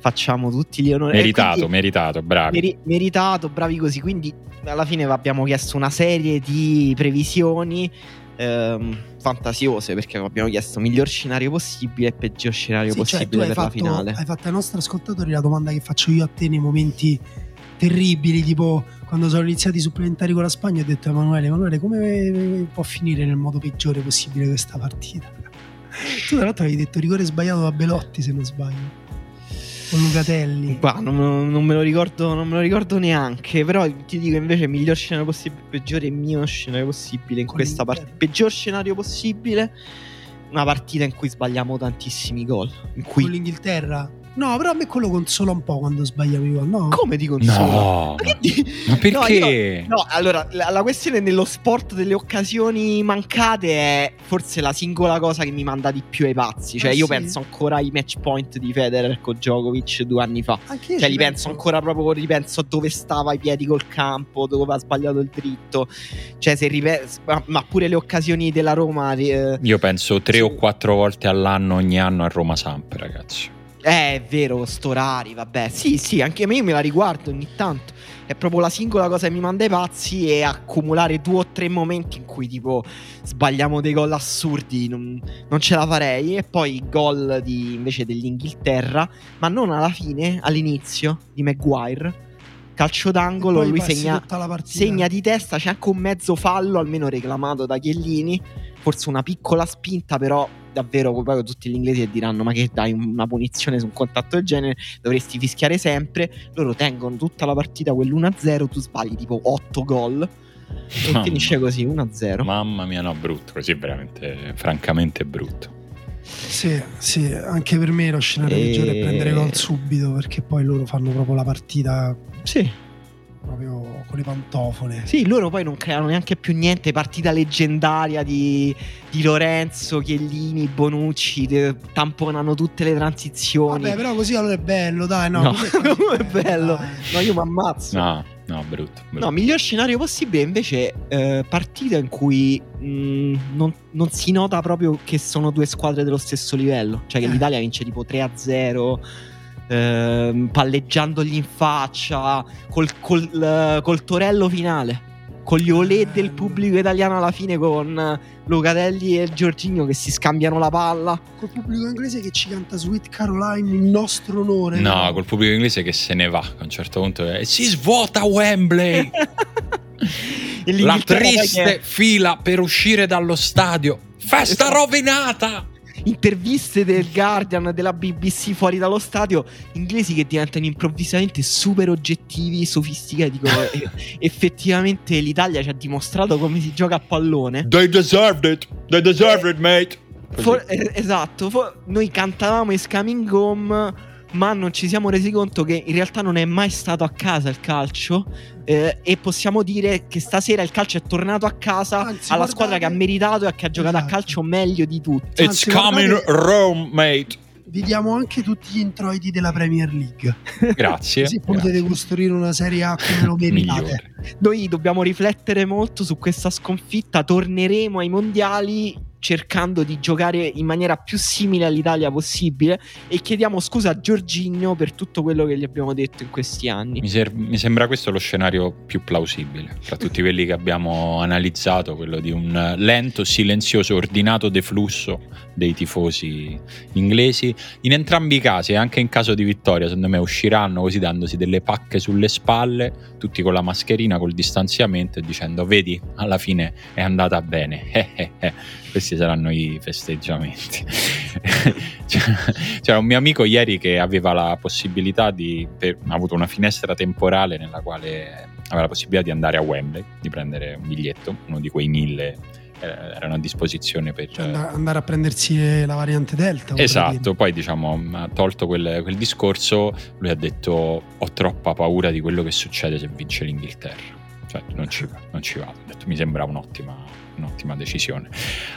Facciamo tutti gli onori. Meritato quindi- meritato bravi Meri- meritato, bravi così. Quindi alla fine abbiamo chiesto una serie di previsioni ehm, fantasiose perché abbiamo chiesto miglior scenario possibile e peggior scenario Sì, cioè, possibile hai per la fatto, finale. hai fatto ai nostri ascoltatori la domanda che faccio io a te nei momenti terribili, tipo quando sono iniziati i supplementari con la Spagna ho detto a Emanuele, Emanuele come può finire nel modo peggiore possibile questa partita? Tu tra l'altro avevi detto rigore sbagliato da Belotti se non sbaglio. Con Lucatelli. Bah, non, non me lo ricordo, non me lo ricordo neanche. Però ti dico invece miglior scenario possibile, peggiore mio scenario possibile in Con questa partita. Peggior scenario possibile. Una partita in cui sbagliamo tantissimi gol. In cui Con l'Inghilterra. No, però a me quello consola un po' quando sbagliamo i gol, no? come di consola? No, Ma che di- ma perché? No, allora la, la questione nello sport delle occasioni mancate è forse la singola cosa che mi manda di più ai pazzi. Cioè, Ah, io sì? penso ancora ai match point di Federer con Djokovic due anni fa. Anche io Cioè, ci li penso ancora proprio, ripenso a dove stava i piedi col campo, dove ha sbagliato il dritto. Cioè, se ripenso, ma, ma pure le occasioni della Roma. eh, Io penso tre Sì. o quattro volte all'anno, ogni anno a Roma Samp, ragazzi. Eh, è vero, Storari, vabbè. Sì, sì, anche io me la riguardo ogni tanto. È proprio la singola cosa che mi manda ai pazzi e accumulare due o tre momenti in cui tipo sbagliamo dei gol assurdi, non, non ce la farei. E poi i gol di, invece dell'Inghilterra, ma non alla fine, all'inizio di Maguire. Calcio d'angolo, lui segna, segna di testa, c'è anche un mezzo fallo, almeno reclamato da Chiellini. Forse una piccola spinta, però davvero poi tutti gli inglesi che diranno: Ma che dai una punizione su un contatto del genere? Dovresti fischiare sempre. Loro tengono tutta la partita quell'1-0, tu sbagli tipo 8 gol. E Mamma. finisce così 1-0. Mamma mia, no, brutto, così è veramente, francamente brutto. Sì, sì, anche per me lo scenario E- peggiore è prendere gol subito perché poi loro fanno proprio la partita Sì, proprio con le pantofole. sì, loro poi non creano neanche più niente. Partita leggendaria di, di Lorenzo, Chiellini, Bonucci, de- tamponano tutte le transizioni. Vabbè, però così allora è bello, dai, no. No, è bello. dai. No, io mi ammazzo. No, no, brutto. brutto. No, miglior scenario possibile invece eh, partita in cui mh, non, non si nota proprio che sono due squadre dello stesso livello. Cioè che Eh. l'Italia vince tipo 3-0, ehm, palleggiandogli in faccia, col, col, eh, col torello finale. Con gli olè del pubblico italiano alla fine con eh, Locatelli e Giorginio che si scambiano la palla. Col pubblico inglese che ci canta Sweet Caroline in nostro onore. No, col pubblico inglese che se ne va a un certo punto. eh, si svuota Wembley. E La triste che- fila per uscire dallo stadio. Festa rovinata. Interviste del Guardian, della BBC fuori dallo stadio, inglesi che diventano improvvisamente super oggettivi, sofisticati. "Eh, effettivamente l'Italia ci ha dimostrato come si gioca a pallone. They deserved it. They deserved it, mate. For- eh, esatto, for- noi cantavamo Is Coming Home, ma non ci siamo resi conto che in realtà non è mai stato a casa il calcio. eh, e possiamo dire che stasera il calcio è tornato a casa Anzi, alla guardate- squadra che ha meritato e che ha giocato a Esatto. calcio meglio di tutti. It's Anzi, coming guardate- Rome, mate. Vi diamo anche tutti gli introiti della Premier League. Grazie. Così potete grazie. costruire una Serie A come lo meritate. Noi dobbiamo riflettere molto su questa sconfitta. Torneremo ai mondiali cercando di giocare in maniera più simile all'Italia possibile. E chiediamo scusa a Giorginio per tutto quello che gli abbiamo detto in questi anni. Mi, ser- mi sembra questo lo scenario più plausibile tra tutti quelli che abbiamo analizzato, quello di un lento, silenzioso, ordinato deflusso dei tifosi inglesi. In entrambi i casi, anche in caso di vittoria, secondo me usciranno così dandosi delle pacche sulle spalle, tutti con la mascherina, col distanziamento e dicendo vedi, alla fine è andata bene. Eh, eh, eh. Questi saranno i festeggiamenti. C'era- C'era un mio amico ieri che aveva la possibilità di, per- ha avuto una finestra temporale nella quale aveva la possibilità di andare a Wembley, di prendere un biglietto, uno di quei mille eh, erano a disposizione per... Cioè, andare, a prendersi la variante Delta. Esatto, poi diciamo, ha tolto quel, quel discorso, lui ha detto ho troppa paura di quello che succede se vince l'Inghilterra. Cioè, non ci, non ci vado. Detto, mi sembra un'ottima, un'ottima decisione.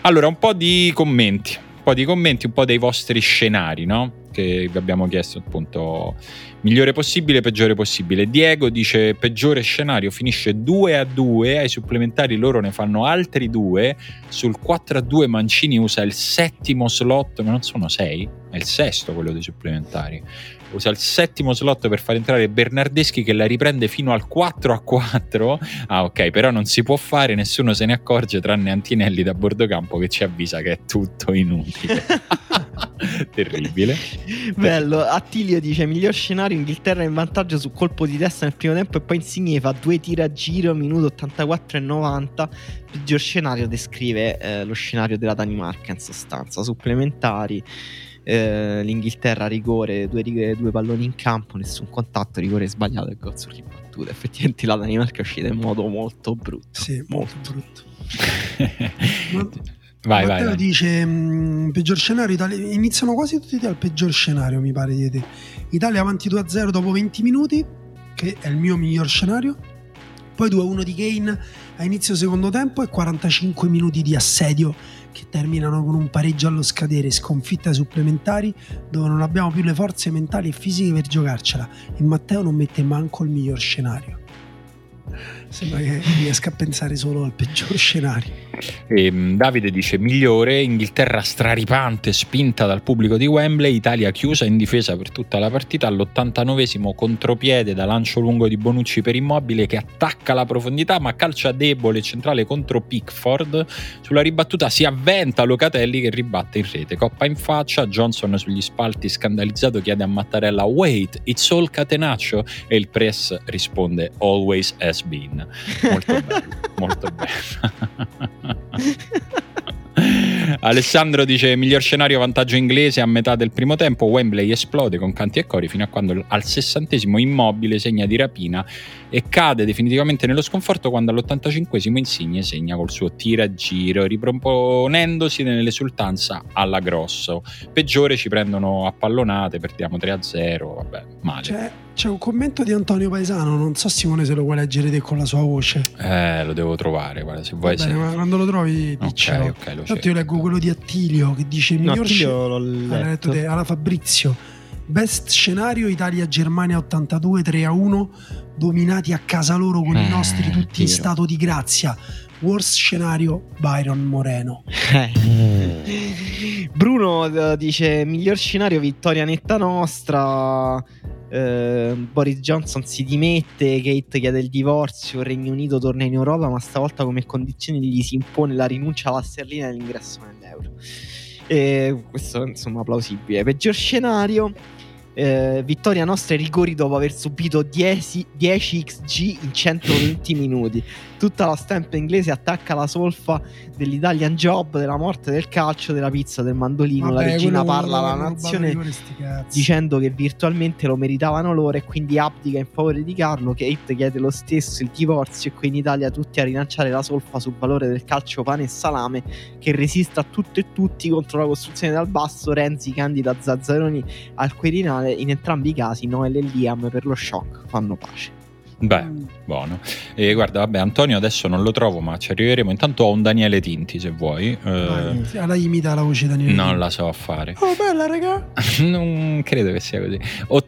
Allora, un po' di commenti, un po' di commenti, un po' dei vostri scenari, no? Che vi abbiamo chiesto appunto migliore possibile, peggiore possibile. Diego dice peggiore scenario, finisce 2 a 2, ai supplementari loro ne fanno altri due, sul 4 a 2 Mancini usa il settimo slot, ma non sono sei, è il sesto quello dei supplementari. Usa il settimo slot per far entrare Bernardeschi che la riprende fino al 4 a 4. Ah, ok, però non si può fare, nessuno se ne accorge tranne Antinelli da bordo campo che ci avvisa che è tutto inutile. Terribile. Bello. Attilio dice: Miglior scenario: Inghilterra in vantaggio su colpo di testa nel primo tempo. E poi Insigne fa due tiri a giro, minuto 84 e 90. Peggior scenario descrive eh, lo scenario della Danimarca in sostanza. Supplementari. Eh, L'Inghilterra rigore, due, rigore, due palloni in campo, nessun contatto, rigore sbagliato e gol sul ribattuto. Effettivamente la Danimarca è uscita in modo molto brutto. Sì, molto brutto. Ma... Vai, Matteo vai, dice mh, peggior scenario Italia- iniziano quasi tutti dal peggior scenario mi pare di te Italia avanti 2-0 dopo 20 minuti che è il mio miglior scenario poi 2-1 di Kane a inizio secondo tempo e 45 minuti di assedio che terminano con un pareggio allo scadere sconfitte ai supplementari dove non abbiamo più le forze mentali e fisiche per giocarcela. E Matteo non mette manco il miglior scenario sembra che riesca a pensare solo al peggior scenario. Ehm, Davide dice migliore, Inghilterra straripante, spinta dal pubblico di Wembley, Italia chiusa in difesa per tutta la partita, all'89esimo contropiede da lancio lungo di Bonucci per Immobile che attacca la profondità ma calcia debole centrale contro Pickford, sulla ribattuta si avventa Locatelli che ribatte in rete, coppa in faccia, Johnson sugli spalti scandalizzato chiede a Mattarella wait, it's all catenaccio? E il press risponde always has been. Molto bello, molto bello. Alessandro dice miglior scenario vantaggio inglese a metà del primo tempo. Wembley esplode con canti e cori fino a quando al sessantesimo immobile segna di rapina e cade definitivamente nello sconforto quando all'85esimo Insigne segna col suo tiragiro riproponendosi nell'esultanza alla grosso. Peggiore ci prendono a pallonate perdiamo 3-0 vabbè male. C'è, c'è un commento di Antonio Paesano, non so Simone se lo vuoi leggere te con la sua voce. eh lo devo trovare guarda se vuoi bene, se- ma quando lo trovi ok diccelo. ok lo Intanto io leggo quello di Attilio che dice No, miglior Attilio l'ho Ah, letto. te, alla Fabrizio. Best scenario Italia-Germania 82 3-1 dominati a casa loro con Eh, i nostri tutti in Dio. stato di grazia. Worst scenario Byron Moreno. Bruno eh, dice miglior scenario vittoria netta nostra eh, Boris Johnson si dimette Kate chiede il divorzio il Regno Unito torna in Europa ma stavolta come condizione gli si impone la rinuncia alla sterlina e l'ingresso nell'euro. E questo insomma plausibile. Peggior scenario eh, vittoria nostra ai rigori dopo aver subito 10, 10 xg in 120 minuti tutta la stampa inglese attacca la solfa dell'Italian Job, della morte del calcio, della pizza, del mandolino. la regina parla alla nazione dicendo che virtualmente lo meritavano loro e quindi abdica in favore di Carlo. Kate chiede lo stesso il divorzio e qui in Italia tutti a rilanciare la solfa sul valore del calcio pane e salame che resiste a tutto e tutti contro la costruzione dal basso. Renzi candida Zazzaroni al Quirinale. In entrambi i casi Noel e Liam per lo shock fanno pace. Beh Mm. Buono. E guarda, vabbè, Antonio adesso non lo trovo, ma ci arriveremo. Intanto ho un Daniele Tinti, se vuoi. Eh, Allora imita la voce di Daniele. non la so fare. Oh, bella, raga. non credo che sia così.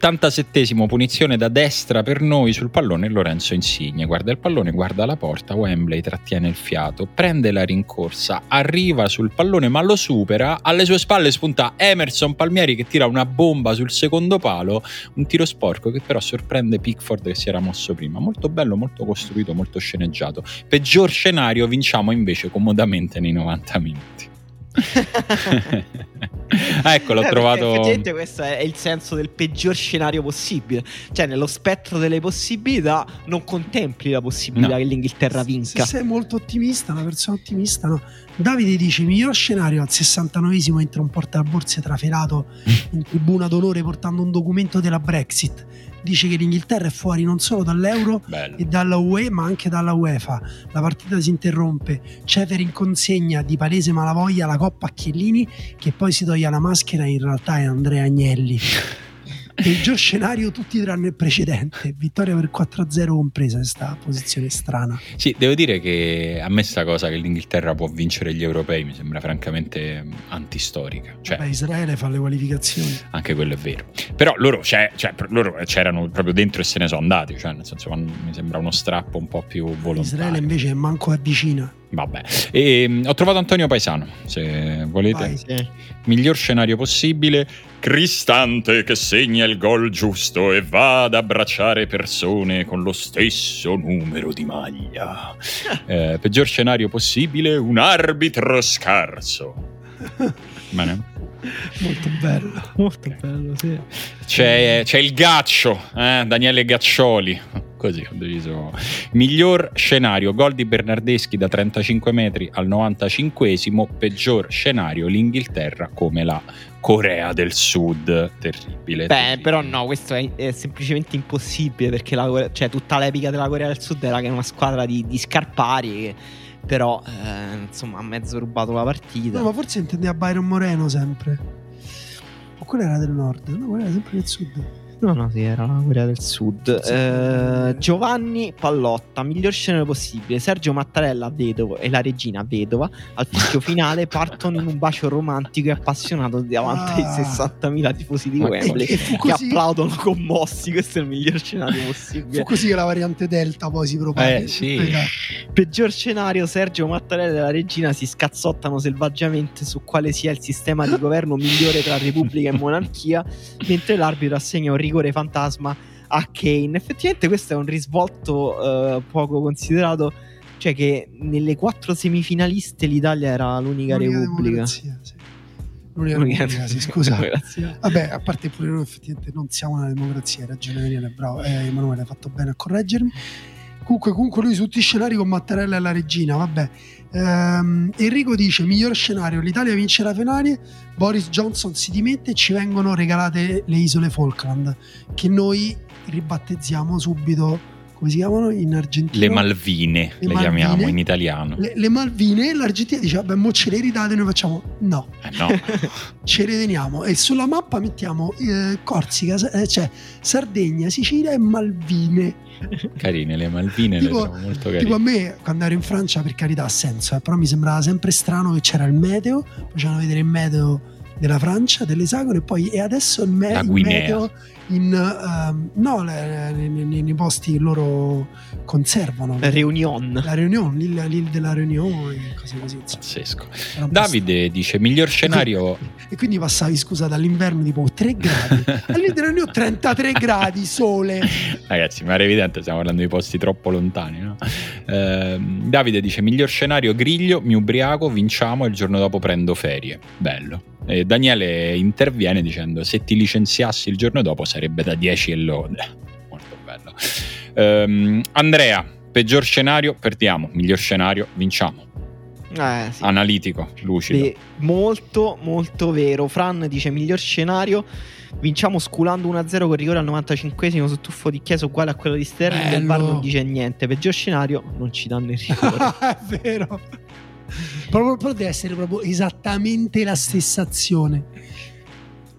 87esimo, punizione da destra per noi sul pallone. Lorenzo Insigne guarda il pallone, guarda la porta. Wembley trattiene il fiato, prende la rincorsa, arriva sul pallone, ma lo supera. Alle sue spalle spunta Emerson Palmieri che tira una bomba sul secondo palo. Un tiro sporco che però sorprende Pickford che si era mosso prima. Molto bello, molto costruito, molto sceneggiato. Peggior scenario, vinciamo invece comodamente nei 90 minuti. Ah, ecco, l'ho Eh, trovato. Effettivamente questo è il senso del peggior scenario possibile. Cioè, nello spettro delle possibilità, non contempli la possibilità No. che l'Inghilterra Se vinca. sei molto ottimista, una persona ottimista, no. Davide dice: miglior scenario al 69esimo entra un portaborse trafelato in tribuna d'onore portando un documento della Brexit. Dice che l'Inghilterra è fuori non solo dall'euro Bello. e dalla UE, ma anche dalla UEFA. La partita si interrompe. Cefer in consegna di palese malavoglia la coppa a Chiellini, che poi si toglie la maschera. In realtà è Andrea Agnelli. Peggior scenario, tutti tranne il precedente. Vittoria per 4-0 compresa, questa posizione strana. Sì, devo dire che a me sta cosa che l'Inghilterra può vincere gli europei mi sembra francamente antistorica. Cioè, Beh, Israele fa le qualificazioni. anche quello è vero. Però loro, cioè, per- loro c'erano proprio dentro e se ne sono andati. Cioè, nel senso, mi sembra uno strappo un po' più volontario. Israele invece è manco avvicina. Vabbè. E, mm, ho trovato Antonio Paesano, se volete. Vai. Sì. Miglior scenario possibile. Cristante che segna il gol giusto e va ad abbracciare persone con lo stesso numero di maglia. Eh, peggior scenario possibile. Un arbitro scarso. Bene. Molto bello. Molto bello, sì. C'è, c'è il gaccio, eh, Daniele Gaccioli. Così ho deciso. Miglior scenario, gol di Bernardeschi da 35 metri al 95esimo. Peggior scenario, l'Inghilterra come la Corea del Sud. Terribile. Beh, terribile. però no, questo è, è semplicemente impossibile perché la cioè, tutta l'epica della Corea del Sud era che è una squadra di, di scarpari che però eh, insomma ha mezzo rubato la partita. No, ma forse intendeva Byron Moreno sempre. O quella era del nord? No, quella era sempre del sud. No, no, sì, era la Corea del Sud. Sì. Eh, Giovanni Pallotta, miglior scenario possibile. Sergio Mattarella, vedovo, e la regina vedova, al fischio finale partono in un bacio romantico e appassionato davanti ai Ah. 60.000 tifosi di Ma- Wembley E, e fu che così, applaudono commossi. Questo è il miglior scenario fu possibile. così che la variante Delta poi si propaga. Eh, sì. Peggior scenario, Sergio Mattarella e la regina si scazzottano selvaggiamente su quale sia il sistema di governo migliore tra repubblica e monarchia, mentre l'arbitro assegna un rigore fantasma a Kane. Effettivamente questo è un risvolto eh, poco considerato, cioè che nelle quattro semifinaliste l'Italia era l'unica, L'unica repubblica. democrazia, sì. L'unica L'unica sì, scusa. democrazia. Vabbè, a parte pure noi effettivamente non siamo una democrazia, ragione Daniele, bravo. Eh, Emanuele ha fatto bene a correggermi. Comunque, comunque lui su tutti i scenari con Mattarella e la regina, vabbè. Ehm, Enrico dice, miglior scenario, l'Italia vince la finale, Boris Johnson si dimette e ci vengono regalate le isole Falkland, che noi ribattezziamo subito, come si chiamano in Argentina? Le Malvine, Le le, Malvine. chiamiamo in italiano. Le, le Malvine e l'Argentina dice, vabbè, mo ce le ridate, noi facciamo no Eh, no. ce le teniamo e sulla mappa mettiamo eh, Corsica, eh, cioè Sardegna, Sicilia e Malvine. Carine, le Malvine Tipo- le molto Tipo a carine. me quando ero in Francia, per carità, ha senso, eh, però mi sembrava sempre strano che c'era il meteo, facevano vedere il meteo della Francia, dell'esagono e poi e adesso il, me- La il Guinea. meteo in ehm, no, le- le- nei, nei posti che loro conservano. Reunion. La Réunion, l'île, l'île della Réunion e cose così. Pazzesco. Davide dice: miglior scenario. E quindi passavi, scusa, dall'inverno tipo 3 gradi. All'interno ne ho 33 gradi, sole. Ragazzi, ma era evidente, stiamo parlando di posti troppo lontani. No? Ehm, Davide dice: miglior scenario, griglio, mi ubriaco, vinciamo e il giorno dopo prendo ferie. Bello. E Daniele interviene dicendo: se ti licenziassi il giorno dopo sarebbe da 10 e lode. Molto bello. Ehm, Andrea, peggior scenario, perdiamo. Miglior scenario, vinciamo. Eh, sì. Analitico, lucido. Beh, molto molto vero. Fran dice miglior scenario. Vinciamo sculando 1-0 con rigore al 95esimo su tuffo di Chiesa uguale a quello di Sterling. E il VAR Bello. non dice niente. Peggior scenario, non ci danno il rigore. è vero. Proprio, però deve essere proprio esattamente la stessa azione.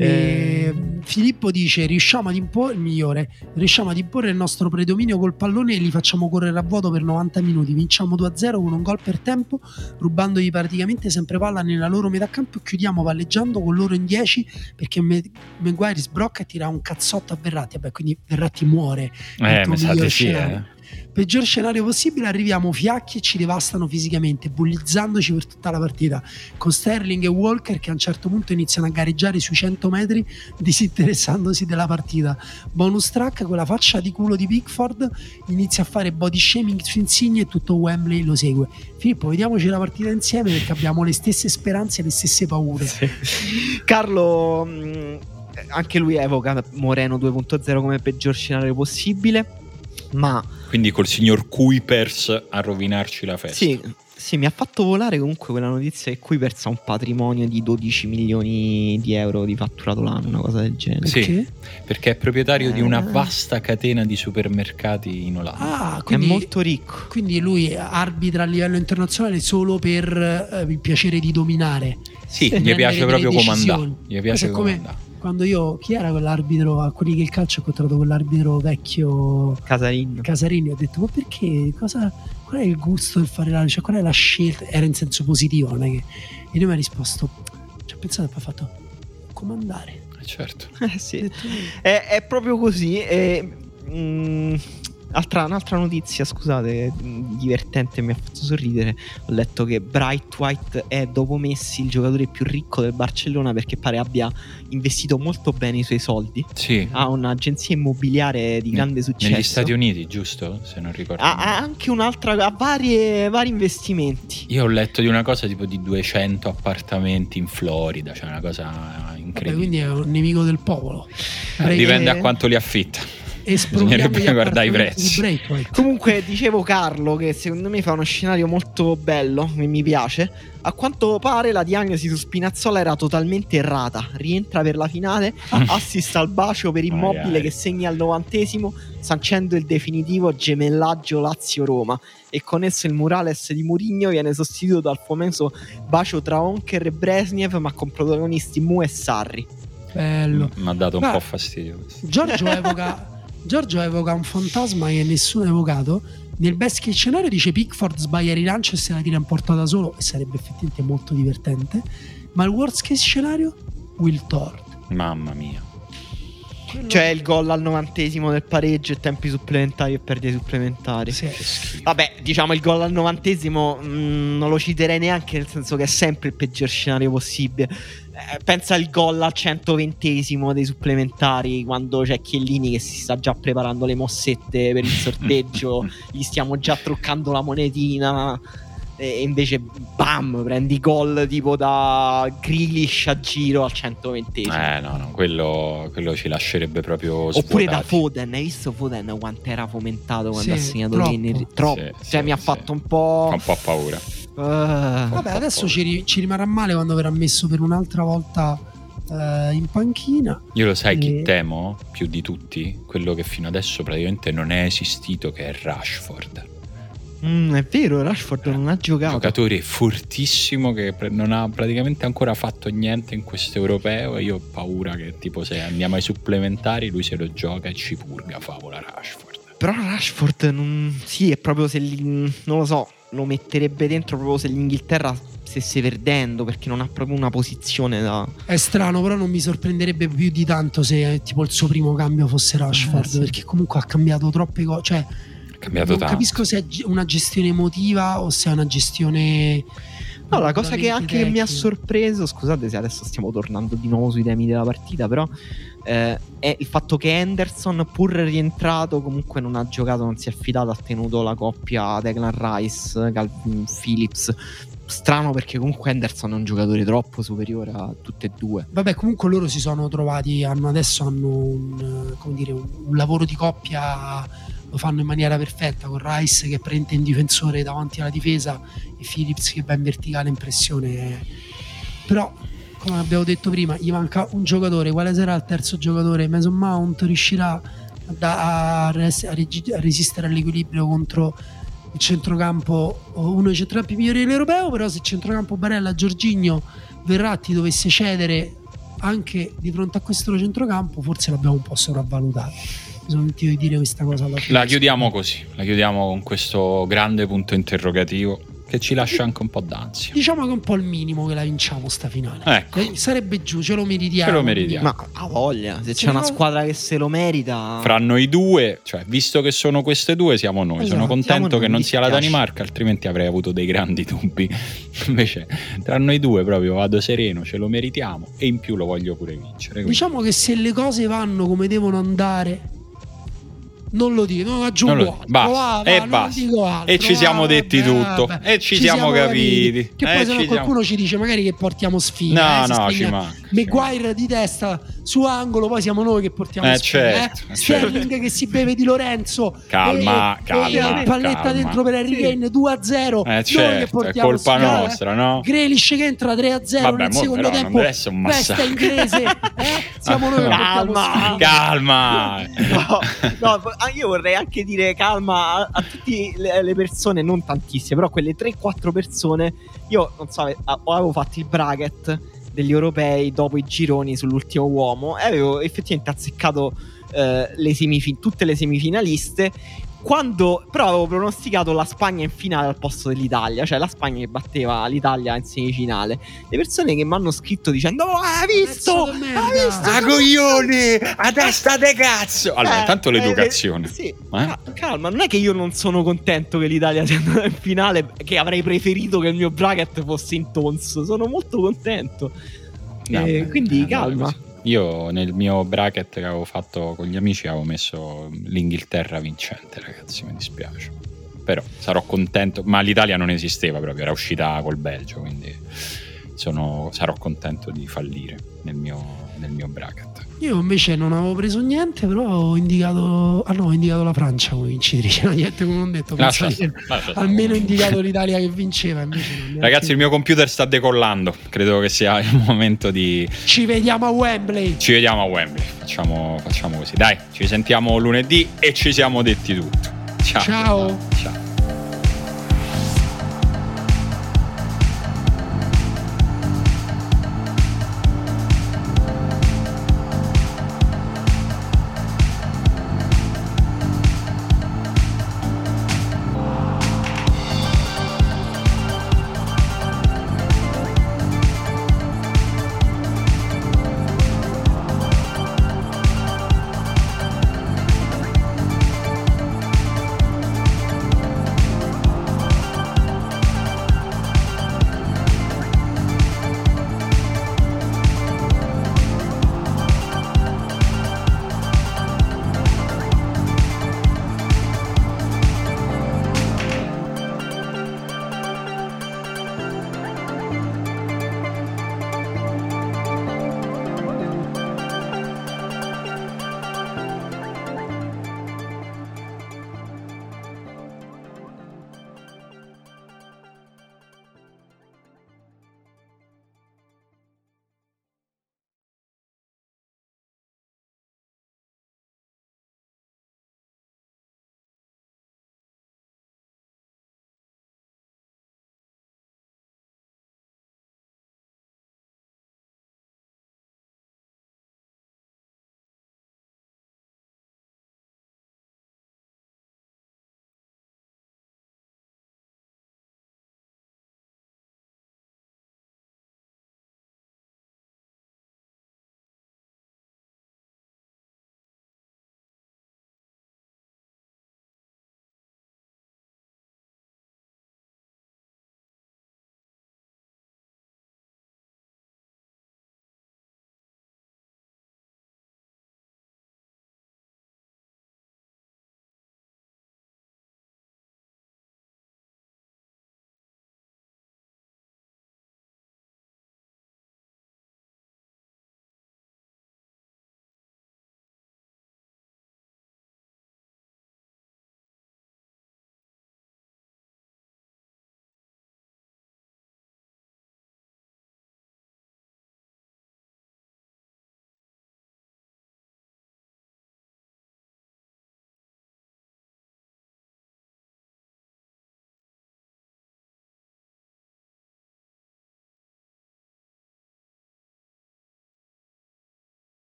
Eh. Filippo dice: Riusciamo ad imporre il migliore, riusciamo ad imporre il nostro predominio col pallone e li facciamo correre a vuoto per 90 minuti. Vinciamo 2-0 con un gol per tempo, rubandogli praticamente sempre palla nella loro metà campo e chiudiamo palleggiando con loro in 10 perché Me- Maguire sbrocca e tira un cazzotto a Verratti. Vabbè, quindi Verratti muore. Eh, mi sa di sì, eh. Peggior scenario possibile, arriviamo fiacchi e ci devastano fisicamente, bullizzandoci per tutta la partita. Con Sterling e Walker che a un certo punto iniziano a gareggiare sui 100 metri disinteressandosi della partita. Bonus track, quella faccia di culo di Pickford inizia a fare body shaming su Insigne e tutto Wembley lo segue. Filippo, vediamoci la partita insieme perché abbiamo le stesse speranze e le stesse paure. Carlo, mh, anche lui evoca Moreno 2.0 come peggior scenario possibile. Ma Quindi col signor Kuipers a rovinarci la festa. sì, sì, mi ha fatto volare comunque quella notizia che qui persa un patrimonio di 12 milioni di euro di fatturato l'anno, una cosa del genere. Sì. Perché? Perché è proprietario di una Eh. vasta catena di supermercati in Olanda. Ah, È quindi molto ricco. Quindi lui arbitra a livello internazionale solo per eh, il piacere di dominare. sì, gli piace proprio comandare. decisioni. Gli piace è come- comandare. Quando io, chi era quell'arbitro a quelli che il calcio ho incontrato quell'arbitro vecchio Casarin. Casarini, ho detto ma perché, cosa, qual è il gusto del fare l'arbitro, cioè qual è la scelta, era in senso positivo, non è che... E lui mi ha risposto, ci ho pensato e poi ha fatto, comandare. Eh, certo. Eh, sì. detto, È, è proprio così. E, mm, altra, un'altra notizia, scusate, divertente, mi ha fatto sorridere. Ho letto che Bright White è dopo Messi il giocatore più ricco del Barcellona perché pare abbia investito molto bene i suoi soldi. Sì. Ha un'agenzia immobiliare di grande successo. Negli Stati Uniti, giusto? Se non ricordo. Ha, ha anche un'altra, ha varie, vari investimenti. Io ho letto di una cosa tipo di 200 appartamenti in Florida, cioè una cosa Vabbè, incredibile. quindi è un nemico del popolo. Eh, Dipende a quanto li affitta. Bisognerebbe guardare i prezzi. Comunque, dicevo Carlo che secondo me fa uno scenario molto bello, mi piace. A quanto pare la diagnosi su Spinazzola era totalmente errata. Rientra per la finale, assist al bacio per Immobile Magari. che segna al novantesimo, sancendo il definitivo gemellaggio Lazio-Roma. E con esso il Murales di Murigno viene sostituito dal famoso bacio tra Onker e Bresniev, ma con protagonisti Mu e Sarri. Bello. Mi ha dato un Ma- po' fastidio questo. Giorgio evoca, Giorgio evoca un fantasma che nessuno ha evocato. Nel best case scenario dice Pickford sbaglia il rilancio e se la tira in porta da solo e sarebbe effettivamente molto divertente. Ma il worst case scenario? Will Tord. Mamma mia. Cioè il gol al novantesimo del pareggio e tempi supplementari e perdite supplementari. Sì. Vabbè, diciamo il gol al novantesimo mh, non lo citerei neanche, nel senso che è sempre il peggior scenario possibile. Eh, pensa al gol al 120esimo dei supplementari, quando c'è Chiellini che si sta già preparando le mossette per il sorteggio, gli stiamo già truccando la monetina. E invece, bam, prendi gol tipo da Grealish a giro al 120esimo. Eh no, no, quello, quello ci lascerebbe proprio Oppure da svuotati. Foden, hai visto Foden quanto era fomentato quando Sì, ha segnato troppo. Kenny? Troppo, Sì, cioè sì, mi ha sì. fatto un po'. Fa un po' paura. Ah. Vabbè, adesso ci, ri- ci rimarrà male quando verrà messo per un'altra volta eh, in panchina. Io lo sai chi E- temo più di tutti? Quello che fino adesso praticamente non è esistito, che è Rashford. Mm, è vero, Rashford non ha giocato. Giocatore fortissimo che non ha praticamente ancora fatto niente in questo europeo e io ho paura che tipo se andiamo ai supplementari lui se lo gioca e ci purga favola Rashford. Però Rashford non... Sì, è proprio se... li- Non lo so, lo metterebbe dentro proprio se l'Inghilterra stesse perdendo perché non ha proprio una posizione da... È strano, però non mi sorprenderebbe più di tanto se eh, tipo il suo primo cambio fosse Rashford, Eh, sì. perché comunque ha cambiato troppe cose. Cioè, cambiato non tanto. capisco se è una gestione emotiva o se è una gestione. No, la cosa che anche mi ha sorpreso, scusate se adesso stiamo tornando di nuovo sui temi della partita, però eh, è il fatto che Henderson, pur rientrato, comunque non ha giocato, non si è affidato, ha tenuto la coppia Declan Rice, Calvin Phillips. Strano perché comunque Henderson è un giocatore troppo superiore a tutte e due. Vabbè, comunque loro si sono trovati, hanno, adesso hanno un, come dire, un, un lavoro di coppia, lo fanno in maniera perfetta con Rice che prende in difensore davanti alla difesa e Phillips che va in verticale in pressione. Però, come abbiamo detto prima, gli manca un giocatore. Quale sarà il terzo giocatore? Mason Mount riuscirà da- a, res- a regi- a resistere all'equilibrio contro il centrocampo, uno dei centrocampi migliori dell'europeo, però se il centrocampo Barella, Giorginio, Verratti dovesse cedere anche di fronte a questo centrocampo, forse l'abbiamo un po' sopravvalutato. Sono sentito di dire questa cosa alla fine. La chiudiamo così, la chiudiamo con questo grande punto interrogativo che ci lascia anche un po' d'ansia. Diciamo che è un po' il minimo che la vinciamo sta finale. Ecco. Eh, Sarebbe giù, ce lo meritiamo. Ce lo meritiamo. Ma ha voglia, se Sì, c'è una no. squadra che se lo merita... Fra noi due, cioè visto che sono queste due, siamo noi. Esatto, sono contento che non sia la. Danimarca, altrimenti avrei avuto dei grandi dubbi. Invece, tra noi due proprio vado sereno, ce lo meritiamo e in più lo voglio pure vincere. quindi- Diciamo che se le cose vanno come devono andare, non lo dico, non aggiungo Non lo- altro. va, va, e non basta. dico altro, E ci siamo va, detti vabbè, tutto, vabbè. e ci siamo capiti, Che eh, poi se no ci qualcuno ci dice magari che portiamo sfiga. No, eh, no, ci manca. ci Maguire di testa su angolo, poi siamo noi che portiamo Eh, sfiga. certo, eh. eh, Sterling che si beve di Lorenzo. Calma, e, calma, E palletta calma. dentro per Harry Sì. Kane 2 a 0. Eh, certo, è portiamo colpa sfiga, eh. nostra, no? Grealish che entra 3 a 0 Vabbè, nel mo secondo non tempo. deve essere un massacro. inglese. eh? Siamo noi che portiamo Calma. Calma! No, no, io vorrei anche dire calma a, a tutte le, le persone, non tantissime, però quelle 3-4 persone. Io non so, ave- avevo fatto il bracket degli europei dopo i gironi sull'ultimo uomo e avevo effettivamente azzeccato eh, le semifin- tutte le semifinaliste. Quando però avevo pronosticato la Spagna in finale al posto dell'Italia, cioè la Spagna che batteva l'Italia in semifinale. Le persone che mi hanno scritto dicendo: Oh, hai visto? Hai merda." visto? A coglione! A testa de cazzo! Allora, Eh, intanto eh, l'educazione. sì, Eh? ca- calma, non è che io non sono contento che l'Italia sia andata in finale, che avrei preferito che il mio bracket fosse in tonso. Sono molto contento. No, Eh, beh, quindi calma. Io nel mio bracket che avevo fatto con gli amici avevo messo l'Inghilterra vincente, ragazzi, mi dispiace. Però sarò contento, ma l'Italia non esisteva proprio, era uscita col Belgio, quindi sono- sarò contento di fallire nel mio, nel mio bracket. Io invece non avevo preso niente, però ho indicato. Ah no, ho indicato la Francia come vincitrice. No, niente come ho detto. Lascia lascia almeno ho indicato l'Italia che vinceva. Ragazzi, il mio computer sta decollando, credo che sia il momento di... Ci vediamo a Wembley. Ci vediamo a Wembley, facciamo, facciamo così. Dai, ci sentiamo lunedì e ci siamo detti tutto. Ciao. Ciao. Ciao.